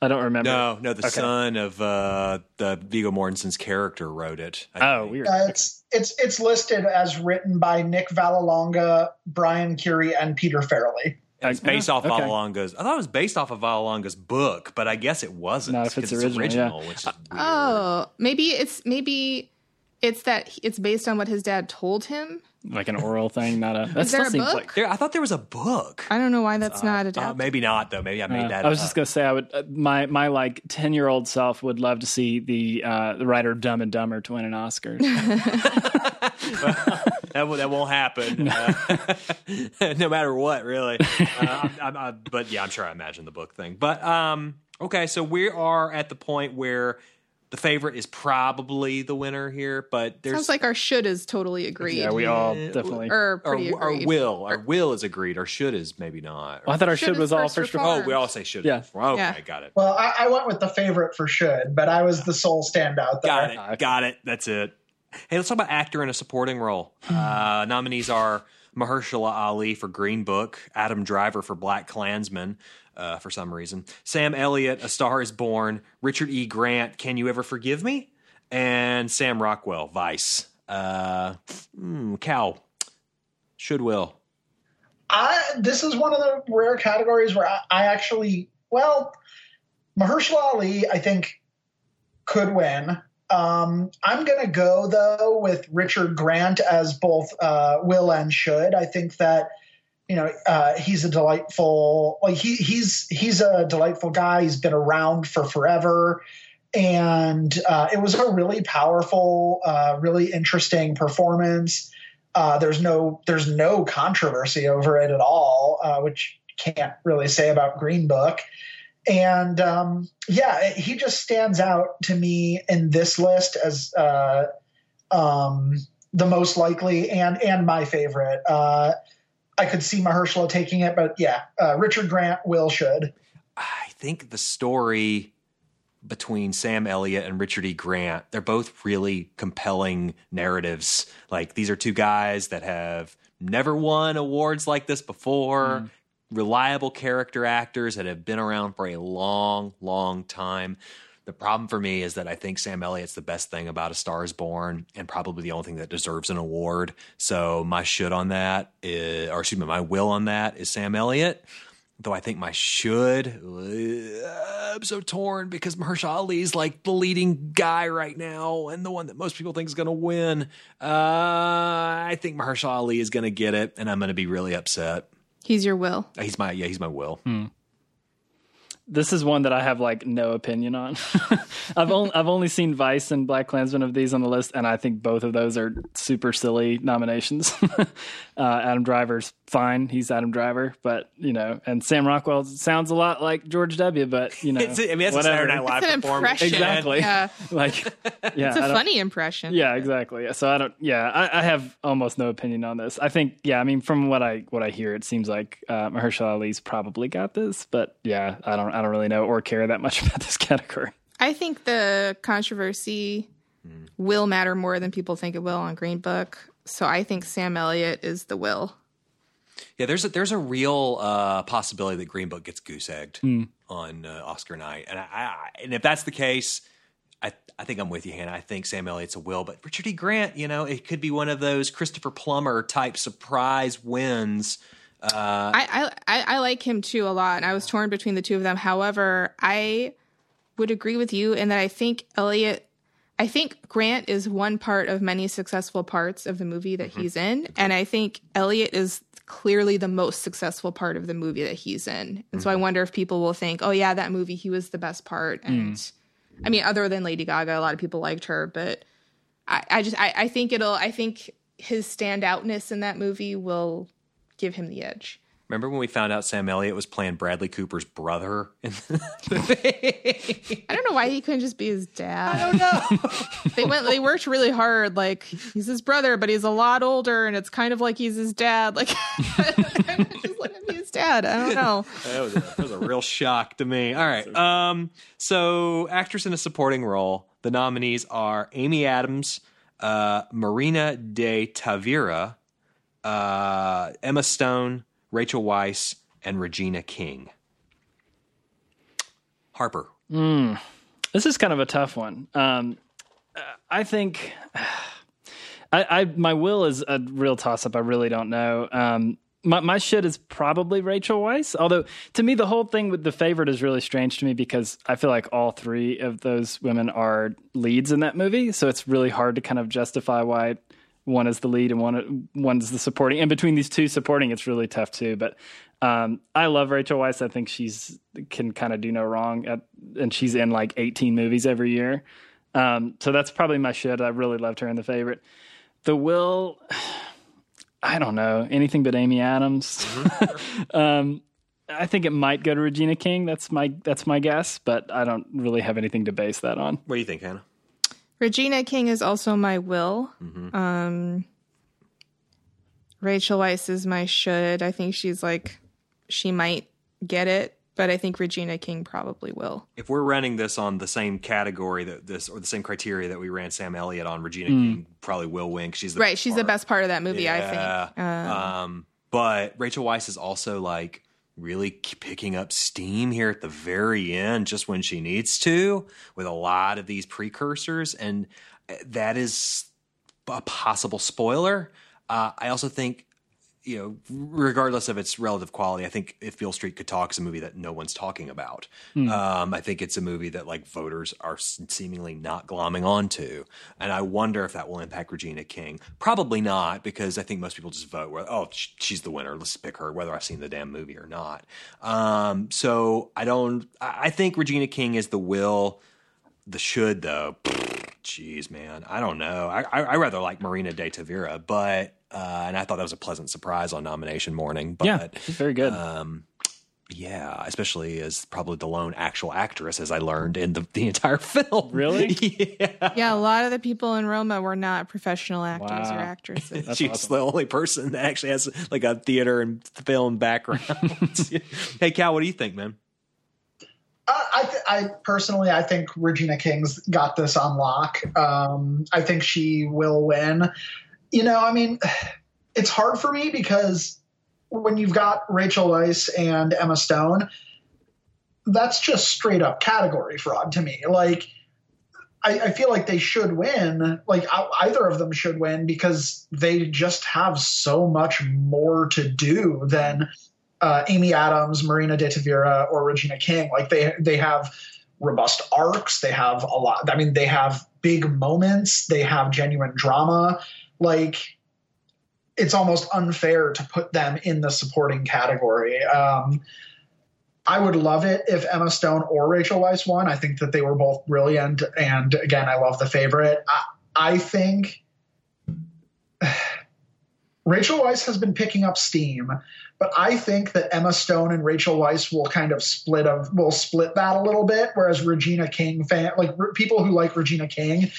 I don't remember. No, no. The son of uh, the Viggo Mortensen's character wrote it. I Oh, think. weird. Uh, it's it's it's listed as written by Nick Vallelonga, Brian Currie, and Peter Farrelly. Uh, it's based off okay. Vallelonga's. I thought it was based off of Vallelonga's book, but I guess it wasn't. Not if it's 'cause original, yeah. which is uh, weird. Oh, maybe it's maybe it's that it's based on what his dad told him. Like an oral thing, not a. That Is there still a seems book? like. There, I thought there was a book. I don't know why that's not Uh, adapted. maybe not though. Maybe I made Uh, that. I was up. just gonna say I would uh, my my like ten year old self would love to see the uh, the writer of Dumb and Dumber to win an Oscar. that, will, that won't happen, uh, no matter what, really. Uh, I'm, I'm, i but yeah, I'm sure I imagine the book thing. But um, okay, so we are at the point where the favorite is probably the winner here, but there's Sounds like our should is totally agreed. yeah, we all definitely. or our, pretty our agreed. will, our will is agreed, our should is maybe not. Oh, I thought our Should should was all first first reform. oh, we all say should. Yeah. Okay, Yeah. got it. Well, I, I went with the favorite for should, but I was the sole standout there. Got it. Got it. That's it. Hey, let's talk about actor in a supporting role. Uh, nominees are Mahershala Ali for Green Book, Adam Driver for Black Klansman, uh, for some reason, Sam Elliott, A Star Is Born, Richard E. Grant, Can You Ever Forgive Me, and Sam Rockwell, Vice. Uh, mm, should will. I this is one of the rare categories where I, I actually well, Mahershala Ali I think could win. Um, I'm gonna go though with Richard Grant as both uh, will and should. I think that you know uh, he's a delightful like he he's he's a delightful guy. He's been around for forever. And uh, it was a really powerful, uh, really interesting performance. Uh, there's no there's no controversy over it at all, uh, which can't really say about Green Book. And um, yeah, he just stands out to me in this list as uh, um, the most likely and and my favorite. I could see Mahershala taking it, but yeah, uh, Richard Grant will should. I think the story between Sam Elliott and Richard E. Grant, they're both really compelling narratives. Like these are two guys that have never won awards like this before, reliable character actors that have been around for a long, long time. The problem for me is that I think Sam Elliott's the best thing about A Star is Born and probably the only thing that deserves an award. So my should on that is, or excuse me, my will on that is Sam Elliott though I think my should. uh, I'm so torn because Mahershala Ali's like the leading guy right now and the one that most people think is going to win. Uh, I think Mahershala Ali is going to get it, and I'm going to be really upset. He's your will. He's my yeah, he's my will. This is one that I have like no opinion on. I've only I've only seen Vice and Black Klansman of these on the list, and I think both of those are super silly nominations. uh, Adam Driver's fine; he's Adam Driver, but you know, and Sam Rockwell sounds a lot like George W. But you know, It's, I mean, that's whatever. a Saturday Night Live It's an performance. impression. Exactly. Yeah. Like, yeah, It's I a don't- funny impression. Yeah, exactly. So I don't. Yeah, I, I have almost no opinion on this. I think. Yeah, I mean, from what I what I hear, it seems like uh, Mahershala Ali's probably got this. But yeah, I don't. I don't really know or care that much about this category. I think the controversy will matter more than people think it will on Green Book. So I think Sam Elliott is the will. Yeah, there's a, there's a real uh, possibility that Green Book gets goose egged on uh, Oscar night, and I, I and if that's the case, I I think I'm with you, Hannah. I think Sam Elliott's a will, but Richard E. Grant, you know, it could be one of those Christopher Plummer type surprise wins. Uh, I, I I like him too a lot, and I was torn between the two of them. However, I would agree with you in that I think Elliott, I think Grant is one part of many successful parts of the movie that mm-hmm. he's in, and I think Elliott is clearly the most successful part of the movie that he's in. And so I mm-hmm. wonder if people will think, "Oh yeah, that movie, he was the best part." Mm. And I mean, other than Lady Gaga, a lot of people liked her, but I, I just I, I think it'll I think his standoutness in that movie will give him the edge. remember when we found out Sam Elliott was playing Bradley Cooper's brother? in I don't know why he couldn't just be his dad. I don't know. they went they worked really hard. Like he's his brother, but he's a lot older and it's kind of like he's his dad. Like just let him be his dad. I don't know. that, was a, that was a real shock to me. All right. Um, so, actress in a supporting role. The nominees are Amy Adams, uh, Marina de Tavira, uh, Emma Stone, Rachel Weisz, and Regina King. Harper. This is kind of a tough one. Um, I think I, I my will is a real toss up. I really don't know. Um, my my shit is probably Rachel Weisz. Although to me, the whole thing with the favorite is really strange to me because I feel like all three of those women are leads in that movie. So it's really hard to kind of justify why one is the lead and one one's the supporting. And between these two supporting, it's really tough too. But um, I love Rachel Weisz. I think she's can kind of do no wrong, at, and she's in like 18 movies every year. Um, so that's probably my shit. I really loved her in the favorite. The will, I don't know anything but Amy Adams. Mm-hmm. um, I think it might go to Regina King. That's my that's my guess, but I don't really have anything to base that on. What do you think, Hannah? Regina King is also my will. Mm-hmm. Um, Rachel Weisz is my should. I think she's like she might get it, but I think Regina King probably will. If we're running this on the same category that this or the same criteria that we ran Sam Elliott on, Regina mm. King probably will win. She's right. She's part. the best part of that movie. Yeah. I think. Um, um, but Rachel Weisz is also like really picking up steam here at the very end, just when she needs to, with a lot of these precursors. And uh, that is a possible spoiler. Uh, I also think you know, regardless of its relative quality, I think if Beale Street Could Talk is a movie that no one's talking about. Mm. Um, I think it's a movie that like voters are seemingly not glomming onto, and I wonder if that will impact Regina King. Probably not, because I think most people just vote where oh she's the winner, let's pick her, whether I've seen the damn movie or not. Um, so I don't. I think Regina King is the will. The should though. Jeez, man, I don't know. I, I, I rather like Marina de Tavira, but uh, and I thought that was a pleasant surprise on nomination morning. But, yeah, very good. Um, yeah, especially as probably the lone actual actress, as I learned in the, the entire film. Really? yeah. Yeah, a lot of the people in Roma were not professional actors wow. or actresses. She's awesome. the only person that actually has like a theater and film background. hey, Cal, what do you think, man? Uh, I, th- I personally, I think Regina King's got this on lock. Um, I think she will win you know, I mean, it's hard for me because when you've got Rachel Weisz and Emma Stone, that's just straight up category fraud to me. Like, I, I, feel like they should win. Like either of them should win because they just have so much more to do than uh, Amy Adams, Marina de Tavira, or Regina King. Like they they have robust arcs. They have a lot. I mean, they have big moments. They have genuine drama like it's almost unfair to put them in the supporting category. Um, I would love it if Emma Stone or Rachel Weisz won. I think that they were both brilliant, and again, I love the favorite. I, I think Rachel Weisz has been picking up steam, but I think that Emma Stone and Rachel Weisz will kind of split of will split that a little bit. Whereas Regina King fan like people who like Regina King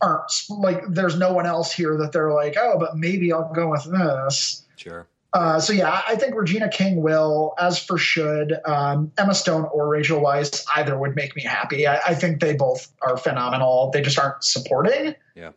aren't like there's no one else here that they're like, oh, but maybe I'll go with this. Sure. Uh, so yeah, I think Regina King will. As for should um, Emma Stone or Rachel Weisz, either would make me happy. I, I think they both are phenomenal. They just aren't supporting. Yeah.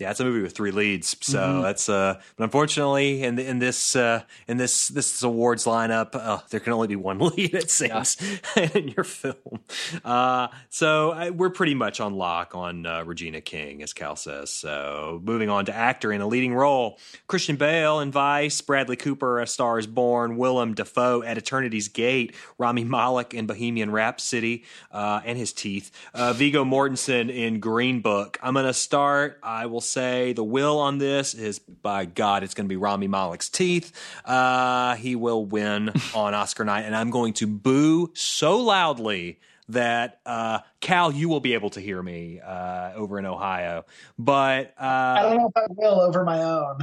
Yeah, it's a movie with three leads, so mm-hmm. that's uh. But unfortunately, in the, in this uh, in this this awards lineup, uh, there can only be one lead. It seems yeah. in your film. Uh, so I, we're pretty much on lock on uh, Regina King, as Cal says. So moving on to actor in a leading role: Christian Bale in Vice, Bradley Cooper, A Star Is Born, Willem Dafoe at Eternity's Gate, Rami Malek in Bohemian Rhapsody, uh, and his teeth, uh, Viggo Mortensen in Green Book. I'm gonna start. I will say the will on this is by God, it's going to be Rami Malek's teeth. Uh, he will win on Oscar night, and I'm going to boo so loudly that uh, Cal, you will be able to hear me uh, over in Ohio. But uh, I don't know if I will over my own.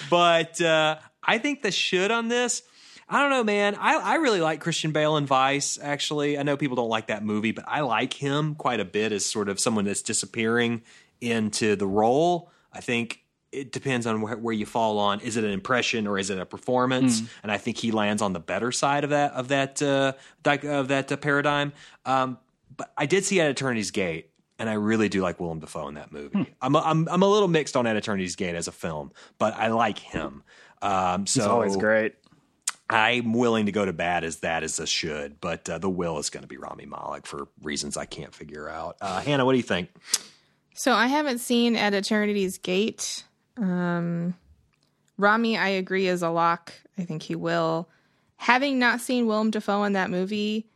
but uh, I think the should on this. I don't know, man. I, I really like Christian Bale in Vice, actually. I know people don't like that movie, but I like him quite a bit as sort of someone that's disappearing into the role. I think it depends on where, where, you fall on. Is it an impression or is it a performance? Mm. And I think he lands on the better side of that of that uh, of that uh, paradigm. Um, but I did see at Eternity's Gate, and I really do like Willem Dafoe in that movie. Hmm. I'm, a, I'm I'm a little mixed on At Eternity's Gate as a film, but I like him. Um, so He's always great. I'm willing to go to bat as that as a should, but uh, the will is going to be Rami Malek for reasons I can't figure out. Uh, Hannah, what do you think? So I haven't seen At Eternity's Gate. Um, Rami, I agree, is a lock. I think he will. Having not seen Willem Dafoe in that movie,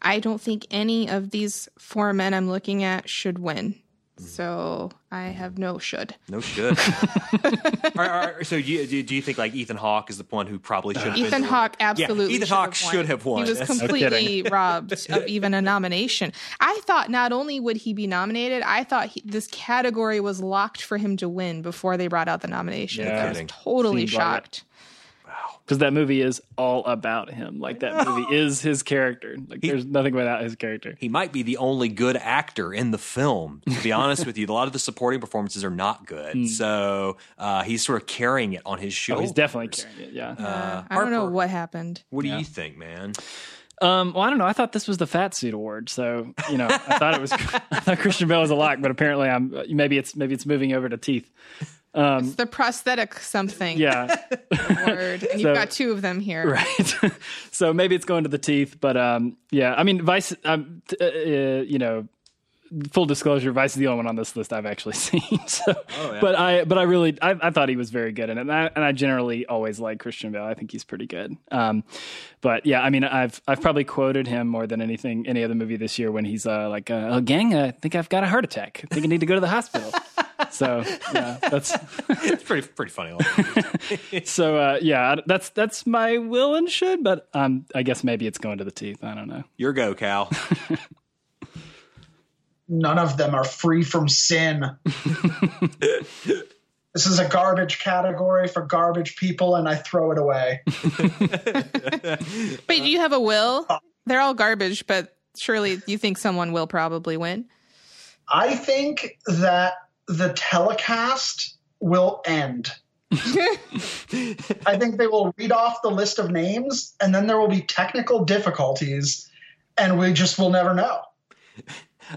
I don't think any of these four men I'm looking at should win. So I have no should. No should. Are- are- so do you, do do you think like Ethan Hawke is the one who probably should have Ethan? Hawke absolutely Ethan Hawke should have won. He was That's- No completely robbed of even a nomination. I thought not only would he be nominated, I thought he, this category was locked for him to win before they brought out the nomination. Yeah. I was totally Seemed like shocked. Because that movie is all about him. Like that movie is his character. Like there's nothing without his character. He might be the only good actor in the film. To be honest with you, a lot of the supporting performances are not good. So uh, he's sort of carrying it on his Oh, shoulders. he's definitely carrying it. Yeah. Uh, I don't know what happened. What do Yeah. you think, man? Um, well, I don't know. I thought this was the fat suit award, so you know, I thought it was. I thought Christian Bale was a lock, but apparently, I'm maybe it's maybe it's moving over to teeth. It's the prosthetic something Yeah, word, and So- you've got two of them here. right. so maybe it's going to the teeth, but um, yeah. I mean, Vice. Um, t- uh, uh, you know, full disclosure, Vice is the only one on this list I've actually seen. So, yeah. but I, but I really, I, I thought he was very good in it, and I, and I generally always like Christian Bale. I think he's pretty good. Um, but yeah, I mean, I've, I've probably quoted him more than anything, any other movie this year when he's uh, like, uh, "Oh, gang, I think I've got a heart attack. I think I need to go to the hospital." so yeah, that's It's pretty pretty funny. so uh, yeah, that's that's my will and should, but um, I guess maybe it's going to the teeth. I don't know. Your go, Cal. None of them are free from sin. this is a garbage category for garbage people, and I throw it away. But do you have a will? They're all garbage, but surely you think someone will probably win. I think that the telecast will end. I think they will read off the list of names, and then there will be technical difficulties, and we just will never know.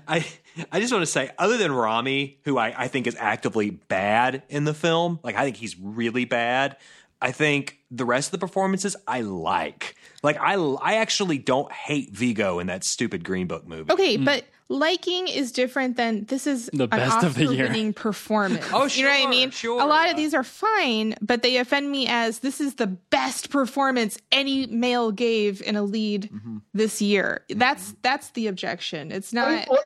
I I just want to say, other than Rami, who I, I think is actively bad in the film, like I think he's really bad. I think the rest of the performances I like. Like I I actually don't hate Viggo in that stupid Green Book movie. Okay, but liking is different than this is The an best of the year. Oscar-winning performance. Oh, sure, you know what I mean? sure. A lot of these are fine, but they offend me as this is the best performance any male gave in a lead Mm-hmm. this year. That's that's the objection. It's I mean, not.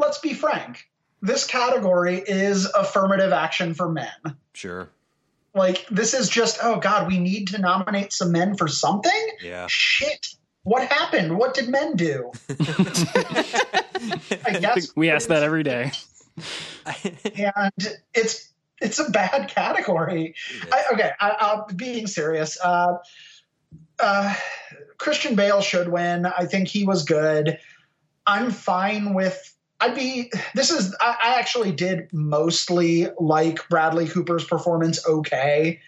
Let- let's be frank. This category is affirmative action for men. Sure. Like, this is just, oh God, we need to nominate some men for something? Yeah. Shit. What happened? What did men do? I guess We ask that every day. and it's it's a bad category. I, okay, I, I'm being serious. Uh, uh, Christian Bale should win. I think he was good. I'm fine with. I'd be. This is. I, I actually did mostly like Bradley Cooper's performance. Okay,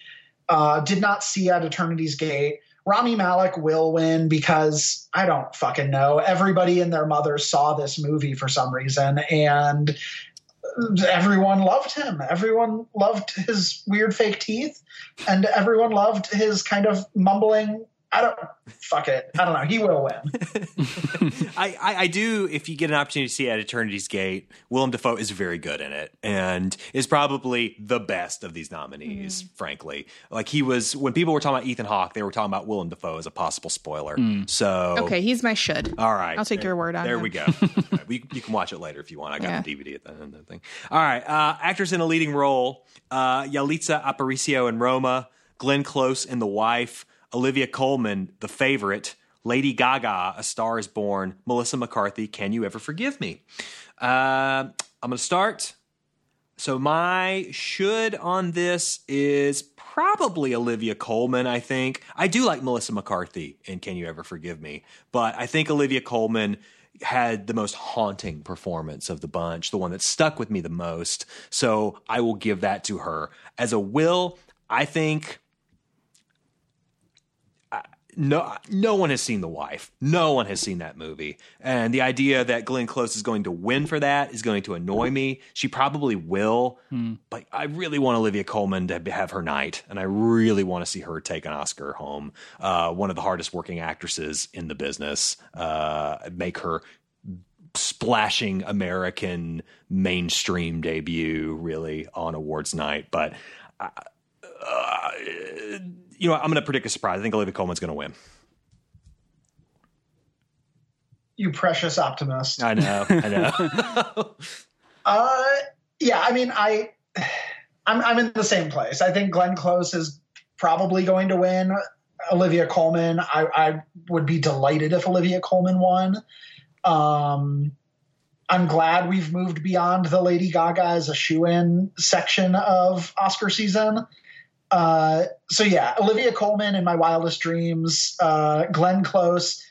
uh, did not see at Eternity's Gate. Rami Malek will win because I don't fucking know. Everybody and their mother saw this movie for some reason, and everyone loved him. Everyone loved his weird fake teeth, and everyone loved his kind of mumbling. I don't fuck it. I don't know. He will win. I, I, I do. If you get an opportunity to see at Eternity's Gate, Willem Dafoe is very good in it, and is probably the best of these nominees. Frankly, like he was when people were talking about Ethan Hawke, they were talking about Willem Dafoe as a possible spoiler. So Okay, he's my should. all right, I'll take There- your word on it. There him. we go. All right, we, you can watch it later if you want. I got Yeah. the DVD at the end of the thing. All right, uh, actors in a leading role: uh, Yalitza Aparicio in Roma, Glenn Close in The Wife, Olivia Colman, The Favorite, Lady Gaga, A Star Is Born, Melissa McCarthy, Can You Ever Forgive Me? Uh, I'm going to start. So my should on this is probably Olivia Colman, I think. I do like Melissa McCarthy in Can You Ever Forgive Me, but I think Olivia Colman had the most haunting performance of the bunch, the one that stuck with me the most. So I will give that to her. As a will, I think no no one has seen the wife. No one has seen that movie. And the idea that glenn close is going to win for that is going to annoy me. She probably will. But i really want olivia Colman to have her night and i really want to see her take an oscar home. Uh, one of the hardest working actresses in the business. Uh, make her splashing american mainstream debut really on awards night. But you know i'm going to predict a surprise i think olivia Colman's going to win You precious optimist. I know, I know. Uh, yeah, I mean, I, I'm, I'm in the same place. I think Glenn Close is probably going to win. Olivia Colman, I, I would be delighted if Olivia Colman won. Um, I'm glad we've moved beyond the Lady Gaga as a shoe in section of Oscar season. Uh, so yeah, Olivia Colman in my wildest dreams, uh, Glenn Close.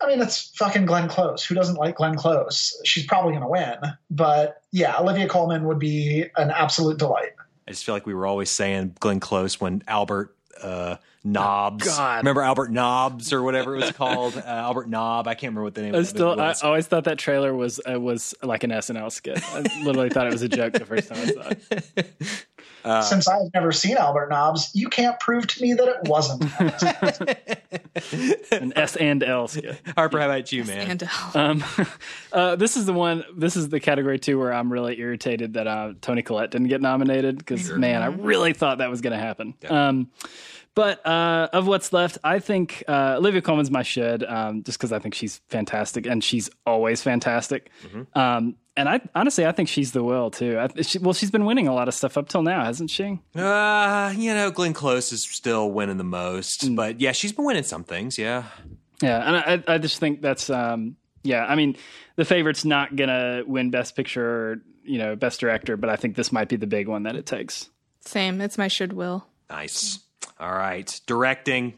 I mean, it's fucking Glenn Close. Who doesn't like Glenn Close? She's probably going to win. But yeah, Olivia Colman would be an absolute delight. I just feel like we were always saying Glenn Close when Albert uh, Nobbs. Oh, God. Remember Albert Nobbs or whatever it was called? Uh, Albert Knob. I can't remember what the name I of still, it I always thought that trailer was uh, was like an SNL skit. I literally thought it was a joke the first time I saw it. Uh, Since I've never seen Albert Nobbs, you can't prove to me that it wasn't. An S and L skit. Harper, how about you, man? And Um, uh, this is the one. This is the category two where I'm really irritated that uh, Toni Collette didn't get nominated because man, I really thought that was going to happen. Um, but uh, of what's left, I think uh, Olivia Colman's my should, um, just because I think she's fantastic and she's always fantastic. Um, and I honestly, I think she's the will too. I, she, well, she's been winning a lot of stuff up till now, hasn't she? Uh, you know, Glenn Close is still winning the most, Mm. but yeah, she's been winning some things. Yeah, Yeah, and I, I just think that's um, yeah. I mean, the favorite's not gonna win Best Picture or you know Best Director, but I think this might be the big one that it takes. same. It's my should will. nice. All right, directing: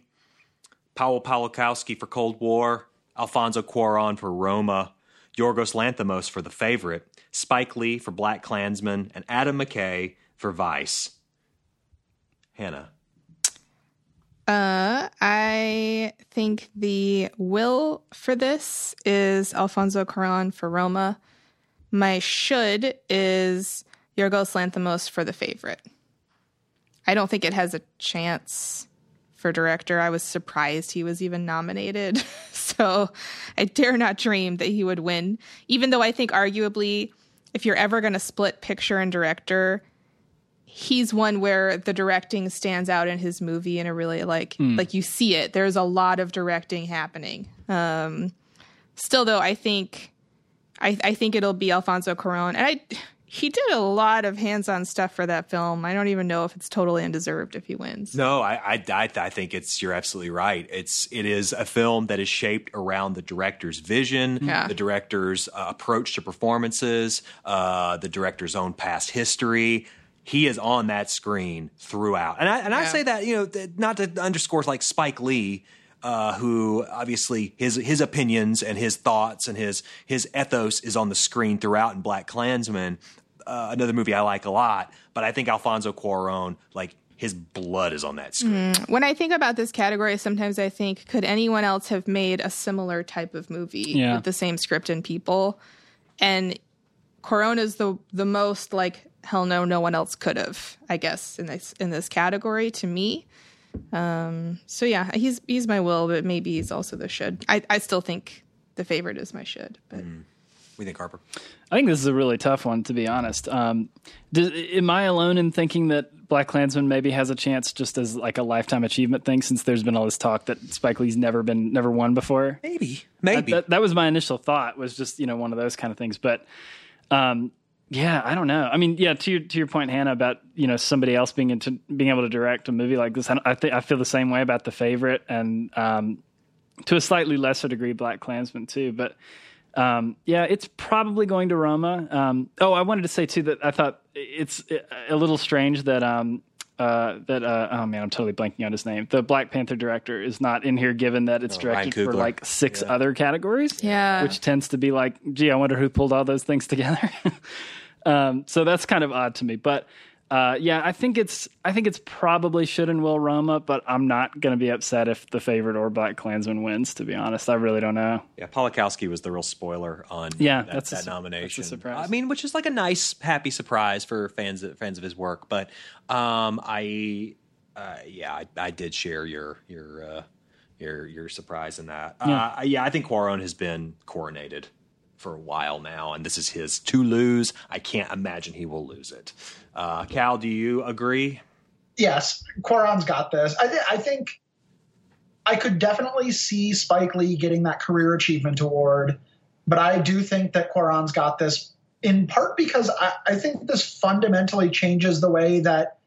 Paweł Pawlikowski for Cold War, Alfonso Cuarón for Roma, Yorgos Lanthimos for The Favorite, Spike Lee for Black Klansman, and Adam McKay for Vice. Hannah. Uh, I think the will for this is Alfonso Cuarón for Roma. My should is Yorgos Lanthimos for the favorite. I don't think it has a chance for director. I was surprised he was even nominated. so I dare not dream that he would win, even though I think arguably if you're ever going to split picture and director, he's one where the directing stands out in his movie in a really like like you see it there's a lot of directing happening um still though i think i i think it'll be alfonso Cuarón. and i he did a lot of hands-on stuff for that film i don't even know if it's totally undeserved if he wins No, I, I, I, I think it's you're absolutely right. It's it is a film that is shaped around the director's vision, Yeah. the director's uh, approach to performances, uh, the director's own past history. He is on that screen throughout, and I and I say that you know not to underscore like Spike Lee. Uh, who obviously his his opinions and his thoughts and his his ethos is on the screen throughout in Black Klansman, uh, another movie I like a lot. But I think Alfonso Cuarón, like his blood is on that screen. when i think about this category sometimes i think could anyone else have made a similar type of movie Yeah. with the same script and people and Cuarón's the the most like hell no no one else could have I guess in this in this category to me. Um, so yeah, he's he's my will, but maybe he's also the should. I, I still think the favorite is my should, but We think Harper. I think this is a really tough one, to be honest. Um, does, am I alone in thinking that Black Klansman maybe has a chance just as like a lifetime achievement thing? Since there's been all this talk that Spike Lee's never been never won before. Maybe, maybe. That, that was my initial thought. Was just you know one of those kind of things, but um, yeah, I don't know. I mean, yeah, to your to your point, Hannah, about you know somebody else being into being able to direct a movie like this. I, I think I feel the same way about the favorite, and um, to a slightly lesser degree, Black Klansman too. But um, yeah, it's probably going to Roma. Um, oh, I wanted to say too that I thought it's a little strange that um, uh, that uh, oh man, I'm totally blanking on his name. The Black Panther director is not in here, given that it's Oh, directed for like six other categories. Yeah. which tends to be like, gee, I wonder who pulled all those things together. um, so that's kind of odd to me, but. Uh, yeah, I think it's I think it's probably should and will Roma, but I'm not going to be upset if the favorite or Black Klansman wins. To be honest, I really don't know. yeah, Pawlikowski was the real spoiler on Yeah, that, that's that su- nomination. that's a surprise. I mean, which is like a nice, happy surprise for fans fans of his work. But um, I, uh, yeah, I, I did share your your uh, your your surprise in that. Yeah. Uh, yeah, I think Cuarón has been coronated for a while now, and this is his to lose. I can't imagine he will lose it. Uh, Cal, do you agree? yes, Cuarón's got this. I, th- I think I could definitely see Spike Lee getting that career achievement award, but I do think that Cuarón's got this in part because I, I think this fundamentally changes the way that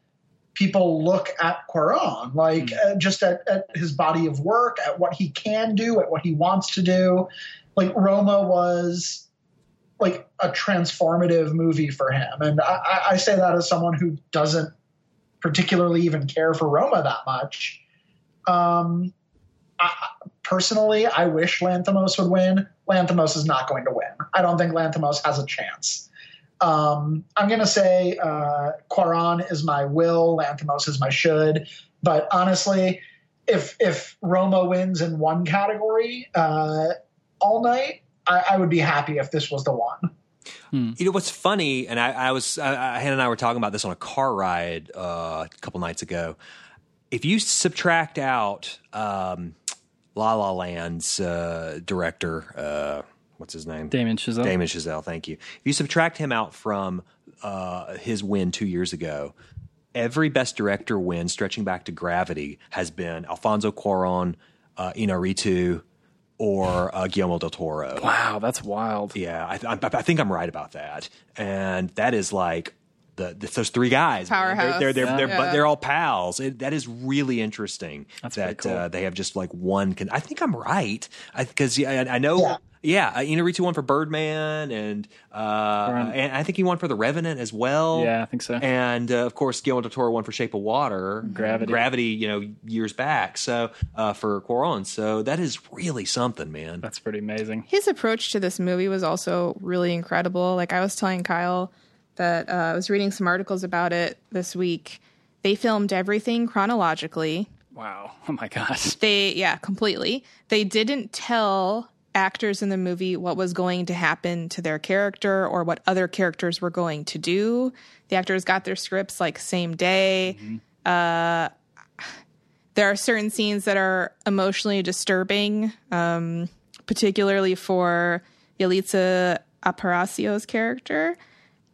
people look at Cuarón, like mm. uh, just at, at, his body of work, at what he can do, at what he wants to do. Like Roma was like a transformative movie for him, and I, I say that as someone who doesn't particularly even care for Roma that much. Um, I, personally, I wish Lanthimos would win. Lanthimos is not going to win. I don't think Lanthimos has a chance. Um, I'm going to say uh, Cuarón is my will, Lanthimos is my should. But honestly, if if Roma wins in one category uh, all night, I, I, would be happy if this was the one. Hmm. You know what's funny, and I, I was uh, Hannah and I were talking about this on a car ride uh, a couple nights ago. If you subtract out um, La La Land's uh, director, uh, what's his name? Damien Chazelle. Damien Chazelle, thank you. If you subtract him out from uh, his win two years ago, every Best Director win stretching back to Gravity has been Alfonso Cuarón, uh, Iñárritu, or uh, Guillermo del Toro. Wow, that's wild. Yeah, I, I, I, think I'm right about that, and that is like the, the those three guys. Powerhouse. They're they're, they're, yeah. they're but they're all pals. It, that is really interesting. That's that cool. uh, they have just like one. Con- I think I'm right because I, I, know. Yeah. Yeah, uh, Iñárritu won for Birdman, and uh, and I think he won for The Revenant as well. Yeah, I think so. And uh, of course, Guillermo del Toro won for Shape of Water, Gravity, Gravity, you know, years back. So uh, for Cuarón, so that is really something, man. That's pretty amazing. His approach to this movie was also really incredible. Like I was telling Kyle that uh, I was reading some articles about it this week. They filmed everything chronologically. Wow. Oh my gosh. They, yeah, completely. They didn't tell actors in the movie what was going to happen to their character or what other characters were going to do. The actors got their scripts like same day. Mm-hmm. Uh, there are certain scenes that are emotionally disturbing, um, particularly for Yalitza Aparicio's character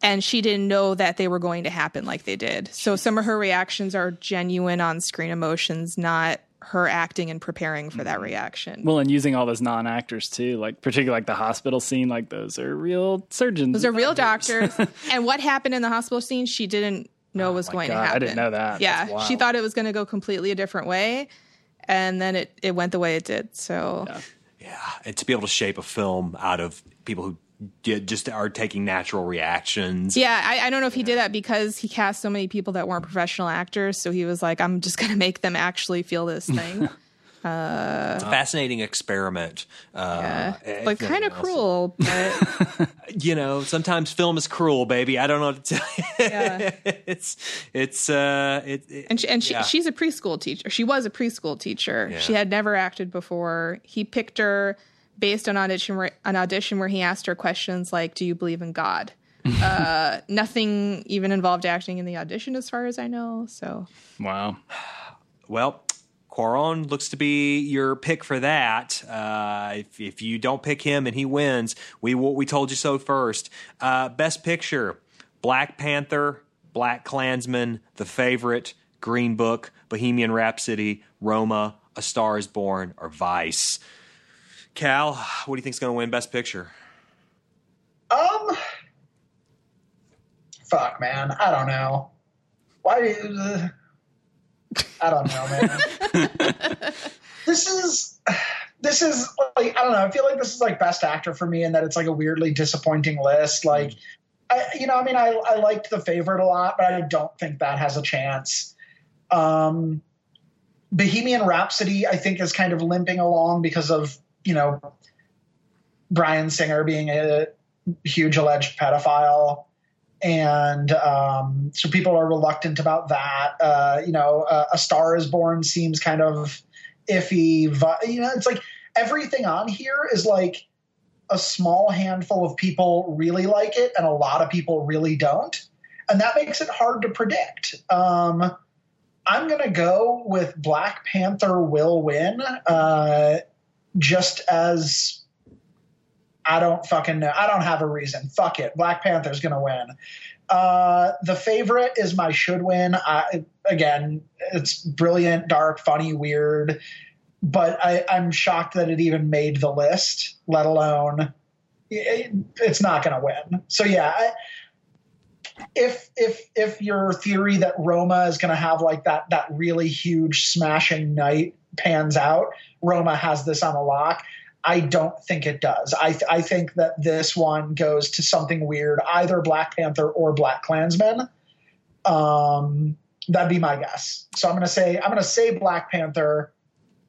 and she didn't know that they were going to happen like they did. So some of her reactions are genuine on screen emotions, not her acting and preparing for that mm-hmm. reaction. Well, and using all those non actors too, like particularly like the hospital scene, like those are real surgeons. Those are real doctors. and what happened in the hospital scene, she didn't know oh was going God, to happen. I didn't know that. Yeah, she thought it was going to go completely a different way, and then it it went the way it did. So. Yeah. Yeah, and to be able to shape a film out of people who just are taking natural reactions. Yeah, I, I, don't know if he did that because he cast so many people that weren't professional actors. So he was like, I'm just going to make them actually feel this thing. Uh, it's a fascinating experiment. Uh, yeah, like kind of cruel, but you know, sometimes film is cruel, baby. I don't know what to tell you. Yeah. it's it's uh, it, it and she, and she, yeah. she's a preschool teacher. She was a preschool teacher. Yeah. She had never acted before. He picked her based on audition where, an audition where he asked her questions like, "Do you believe in God?" uh, nothing even involved acting in the audition, as far as I know. So, wow. Well, Cuarón looks to be your pick for that. Uh, if, if you don't pick him and he wins, we we told you so first. Uh, best Picture: Black Panther, Black Klansman, The Favorite, Green Book, Bohemian Rhapsody, Roma, A Star Is Born, or Vice. Cal, what do you think is going to win Best Picture? Um, fuck, man, I don't know. Why? Uh, I don't know, man. this is this is like I don't know. I feel like this is like Best Actor for me, and that it's like a weirdly disappointing list. Like, I, you know, I mean, I I liked The Favorite a lot, but I don't think that has a chance. Um, Bohemian Rhapsody, I think, is kind of limping along because of you know, Bryan Singer being a huge alleged pedophile. And um, so people are reluctant about that. Uh, you know, uh, A Star is Born seems kind of iffy. You know, it's like everything on here is like a small handful of people really like it and a lot of people really don't. And that makes it hard to predict. Um, I'm going to go with Black Panther will win. Uh, just as I don't fucking know. I don't have a reason. Fuck it. Black Panther's to win. Uh, the favorite is my should win. I, again, it's brilliant, dark, funny, weird, but I, I'm shocked that it even made the list, let alone it, it's not to win. So yeah, I, if if if your theory that Roma is going to have like that that really huge smashing night pans out, Roma has this on a lock. I don't think it does. I th- I think that this one goes to something weird, either Black Panther or Black Klansman. Um, that'd be my guess. So I'm going to say I'm going to say Black Panther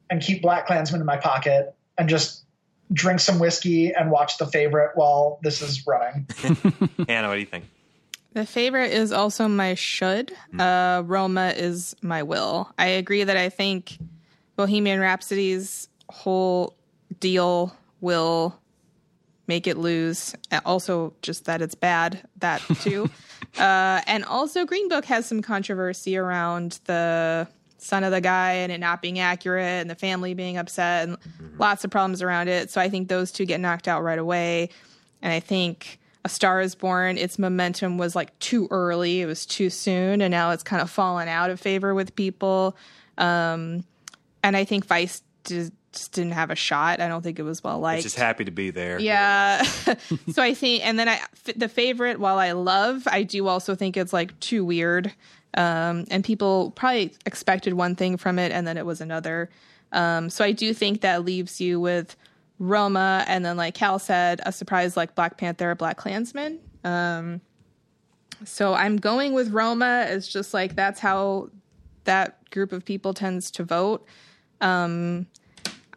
and keep Black Klansman in my pocket and just drink some whiskey and watch the favorite while this is running. Hannah, what do you think? The favorite is also my should. Uh, Roma is my will. I agree that I think Bohemian Rhapsody's whole deal will make it lose. Also, just that it's bad, that too. uh, and also, Green Book has some controversy around the son of the guy and it not being accurate and the family being upset and lots of problems around it. So I think those two get knocked out right away. And I think A Star is Born, its momentum was like too early. It was too soon. And now it's kind of fallen out of favor with people. Um, and I think Vice just, just didn't have a shot. I don't think it was well liked. Just happy to be there. Yeah. so I think, and then I the favorite, while I love, I do also think it's like too weird. Um, and people probably expected one thing from it and then it was another. Um, so I do think that leaves you with Roma and then, like Cal said, a surprise like Black Panther Black Klansman. Um, so I'm going with Roma. It's just like that's how that group of people tends to vote. Um,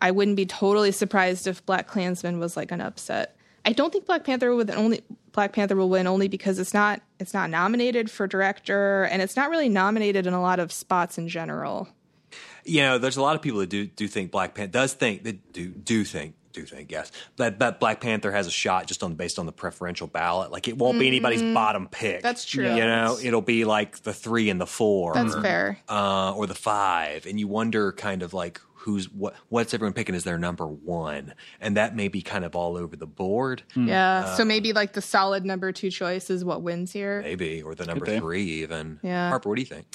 I wouldn't be totally surprised if Black Klansman was like an upset. I don't think Black Panther would only Black Panther will win only because it's not it's not nominated for director and it's not really nominated in a lot of spots in general. You know, there's a lot of people that do do think Black Panther does think that do do think do think yes that that Black Panther has a shot just on based on the preferential ballot. Like it won't be anybody's bottom pick. Mm-hmm. That's true. You know, it'll be like the three and the four. That's fair. uh, or the five, and you wonder kind of like who's what what's everyone picking as their number one, and that may be kind of all over the board, Yeah. so maybe like the solid number two choice is what wins here. maybe, or the number three even. Yeah. Harper, what do you think?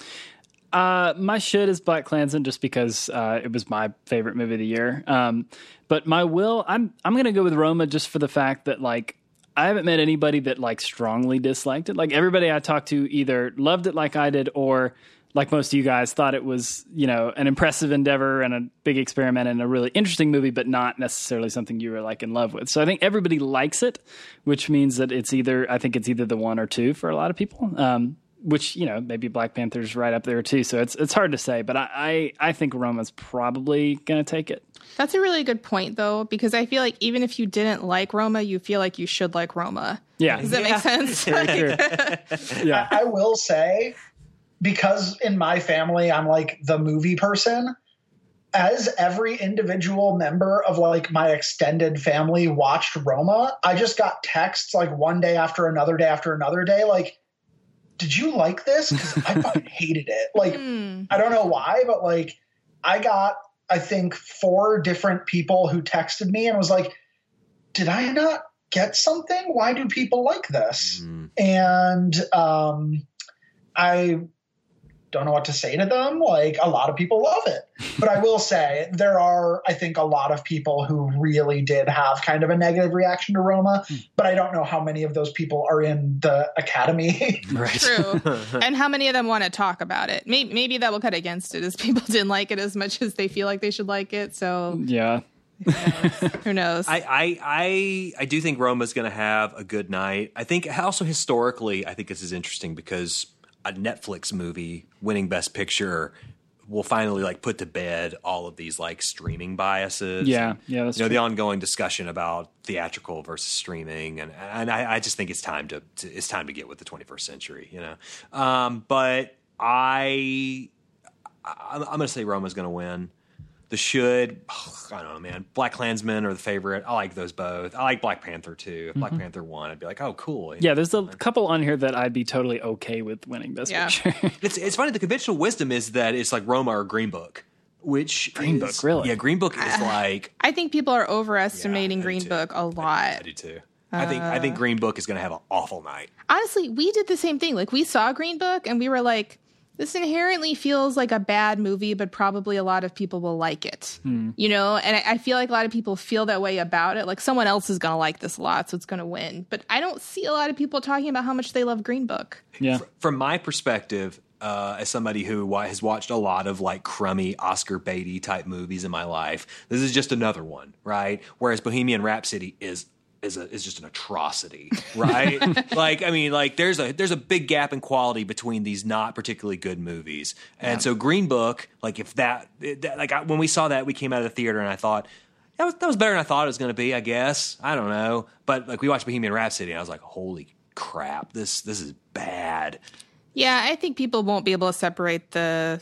Uh, my shit is Black Klansman just because uh, it was my favorite movie of the year. Um, but my will, I'm I'm gonna go with Roma just for the fact that like I haven't met anybody that like strongly disliked it. Like everybody I talked to either loved it like I did or like most of you guys thought it was you know an impressive endeavor and a big experiment and a really interesting movie, but not necessarily something you were like in love with. So I think everybody likes it, which means that it's either I think it's either the one or two for a lot of people. Um, which you know maybe Black Panther's right up there too. So it's it's hard to say, but I I, I think Roma's probably gonna take it. That's a really good point though, because I feel like even if you didn't like Roma, you feel like you should like Roma. Yeah, Does that make sense? yeah, I will say, because in my family, I'm like the movie person. As every individual member of like my extended family watched Roma, I just got texts like one day after another day after another day, like, did you like this? Because I fucking hated it. Like, I don't know why, but like, I got, I think, four different people who texted me and was like, did I not get something? Why do people like this? And um, I don't know what to say to them. Like, a lot of people love it. But I will say, there are, I think, a lot of people who really did have kind of a negative reaction to Roma. Hmm. But I don't know how many of those people are in the academy. Right. True. and how many of them want to talk about it? Maybe, maybe that will cut against it, as people didn't like it as much as they feel like they should like it. So yeah. who knows? I, I I I do think Roma's going to have a good night. I think also historically, I think this is interesting because a Netflix movie winning Best Picture will finally like put to bed all of these like streaming biases. Yeah, And, yeah, that's you know true. the ongoing discussion about theatrical versus streaming, and and I, I just think it's time to, to it's time to get with the 21st century. You know, um, but I I'm, I'm going to say Roma's going to win. The should, I don't know, man. Black Klansmen are the favorite. I like those both. I like Black Panther too. If Black Panther won, I'd be like, oh, cool. Mm-hmm. Yeah, there's a couple on here that I'd be totally okay with winning Best Yeah. Picture. It's it's funny. The conventional wisdom is that it's like Roma or Green Book, which Green is- Book, really? Yeah, Green Book is like I think people are overestimating Yeah, Green too. Book a lot. I do too. I think I Uh. think Green Book is going to have an awful night. Honestly, we did the same thing. Like we saw Green Book and we were like, this inherently feels like a bad movie, but probably a lot of people will like it. You know, and I, I feel like a lot of people feel that way about it. Like someone else is going to like this a lot, so it's going to win. But I don't see a lot of people talking about how much they love Green Book. Yeah. From my perspective, uh, as somebody who has watched a lot of like crummy Oscar Beatty type movies in my life, this is just another one, right? Whereas Bohemian Rhapsody is is a, is just an atrocity, right? like I mean, like there's a there's a big gap in quality between these not particularly good movies, and so Green Book, like if that, that like I, when we saw that, we came out of the theater and I thought. That was, that was better than I thought it was going to be. I guess I don't know, but like we watched Bohemian Rhapsody, and I was like, "Holy crap! This this is bad." Yeah, I think people won't be able to separate the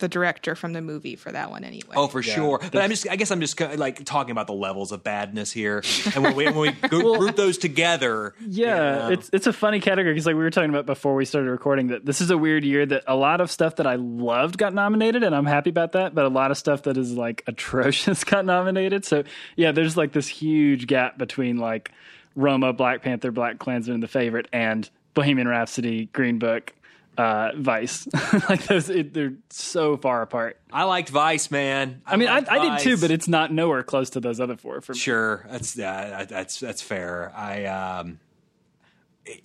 the director from the movie for that one anyway. Oh, for sure. But I'm just, I guess I'm just like talking about the levels of badness here. And when we, when we group, group those together, Yeah, you know, it's it's a funny category because like we were talking about before we started recording that this is a weird year that a lot of stuff that I loved got nominated and I'm happy about that, but a lot of stuff that is like atrocious got nominated. So yeah, there's like this huge gap between like Roma, Black Panther, Black Klansman, The Favorite, and Bohemian Rhapsody, Green Book, uh, Vice. like those, it, they're so far apart. I liked Vice, man. I mean, I, I did too, but it's not nowhere close to those other four for me. sure. That's yeah, that's that's fair. I um,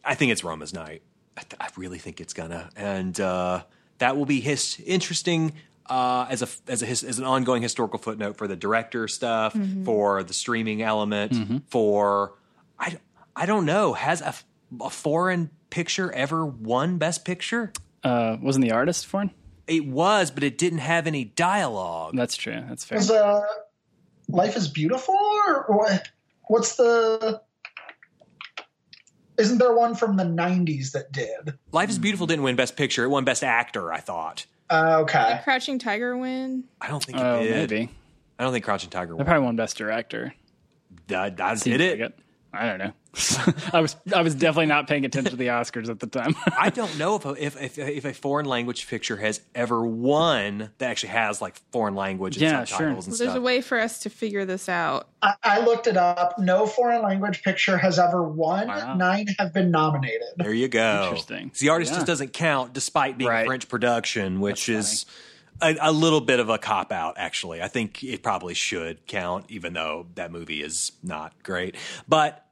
I think it's Roma's night. I, th- I really think it's gonna, and uh, that will be his interesting. Uh, as a as a his, as an ongoing historical footnote for the director stuff, for the streaming element, for I I don't know has a, f- a foreign picture ever won Best Picture? Uh, wasn't the artist foreign? it? It was, but it didn't have any dialogue. That's true. That's fair. Is uh, Life is Beautiful or what? What's the? Isn't there one from the '90s that did? Life is Beautiful didn't win Best Picture. It won Best Actor. I thought. Uh, Did okay. Crouching Tiger win? I don't think it Oh, did. maybe. I don't think Crouching Tiger I won. probably won Best Director. That, that Seems did it. Like I don't know. I was I was definitely not paying attention to the Oscars at the time. I don't know if a, if, if if a foreign language picture has ever won that actually has like foreign language and Yeah, sure. subtitles and There's stuff. a way for us to figure this out. I, I looked it up. No foreign language picture has ever won. Wow. Nine have been nominated. there you go. Interesting. The artist Yeah. just doesn't count, despite being Right. French production, which is a, a little bit of a cop out. Actually, I think it probably should count, even though that movie is not great. But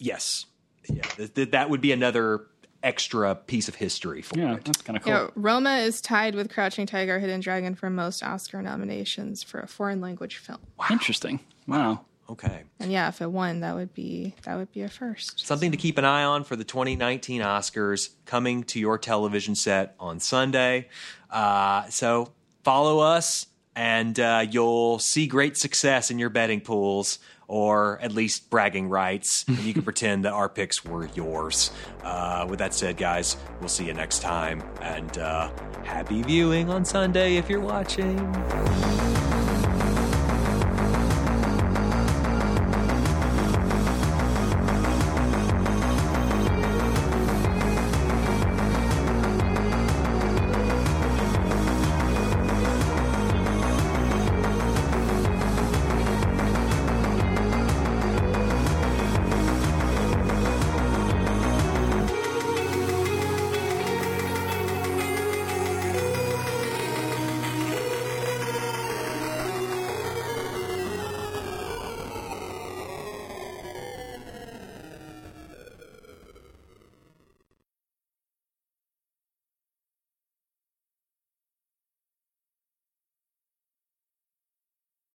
yes, yeah, th- th- that would be another extra piece of history for yeah, it. that's kind of cool. Yeah, Roma is tied with Crouching Tiger, Hidden Dragon for most Oscar nominations for a foreign language film. Wow. Interesting. Wow. Okay. And yeah, if it won, that would be that would be a first. Something to keep an eye on for the 2019 Oscars coming to your television set on Sunday. Uh, so follow us, and uh, you'll see great success in your betting pools, or at least bragging rights, and you can pretend that our picks were yours. Uh, with that said, guys, we'll see you next time, and uh, happy viewing on Sunday if you're watching.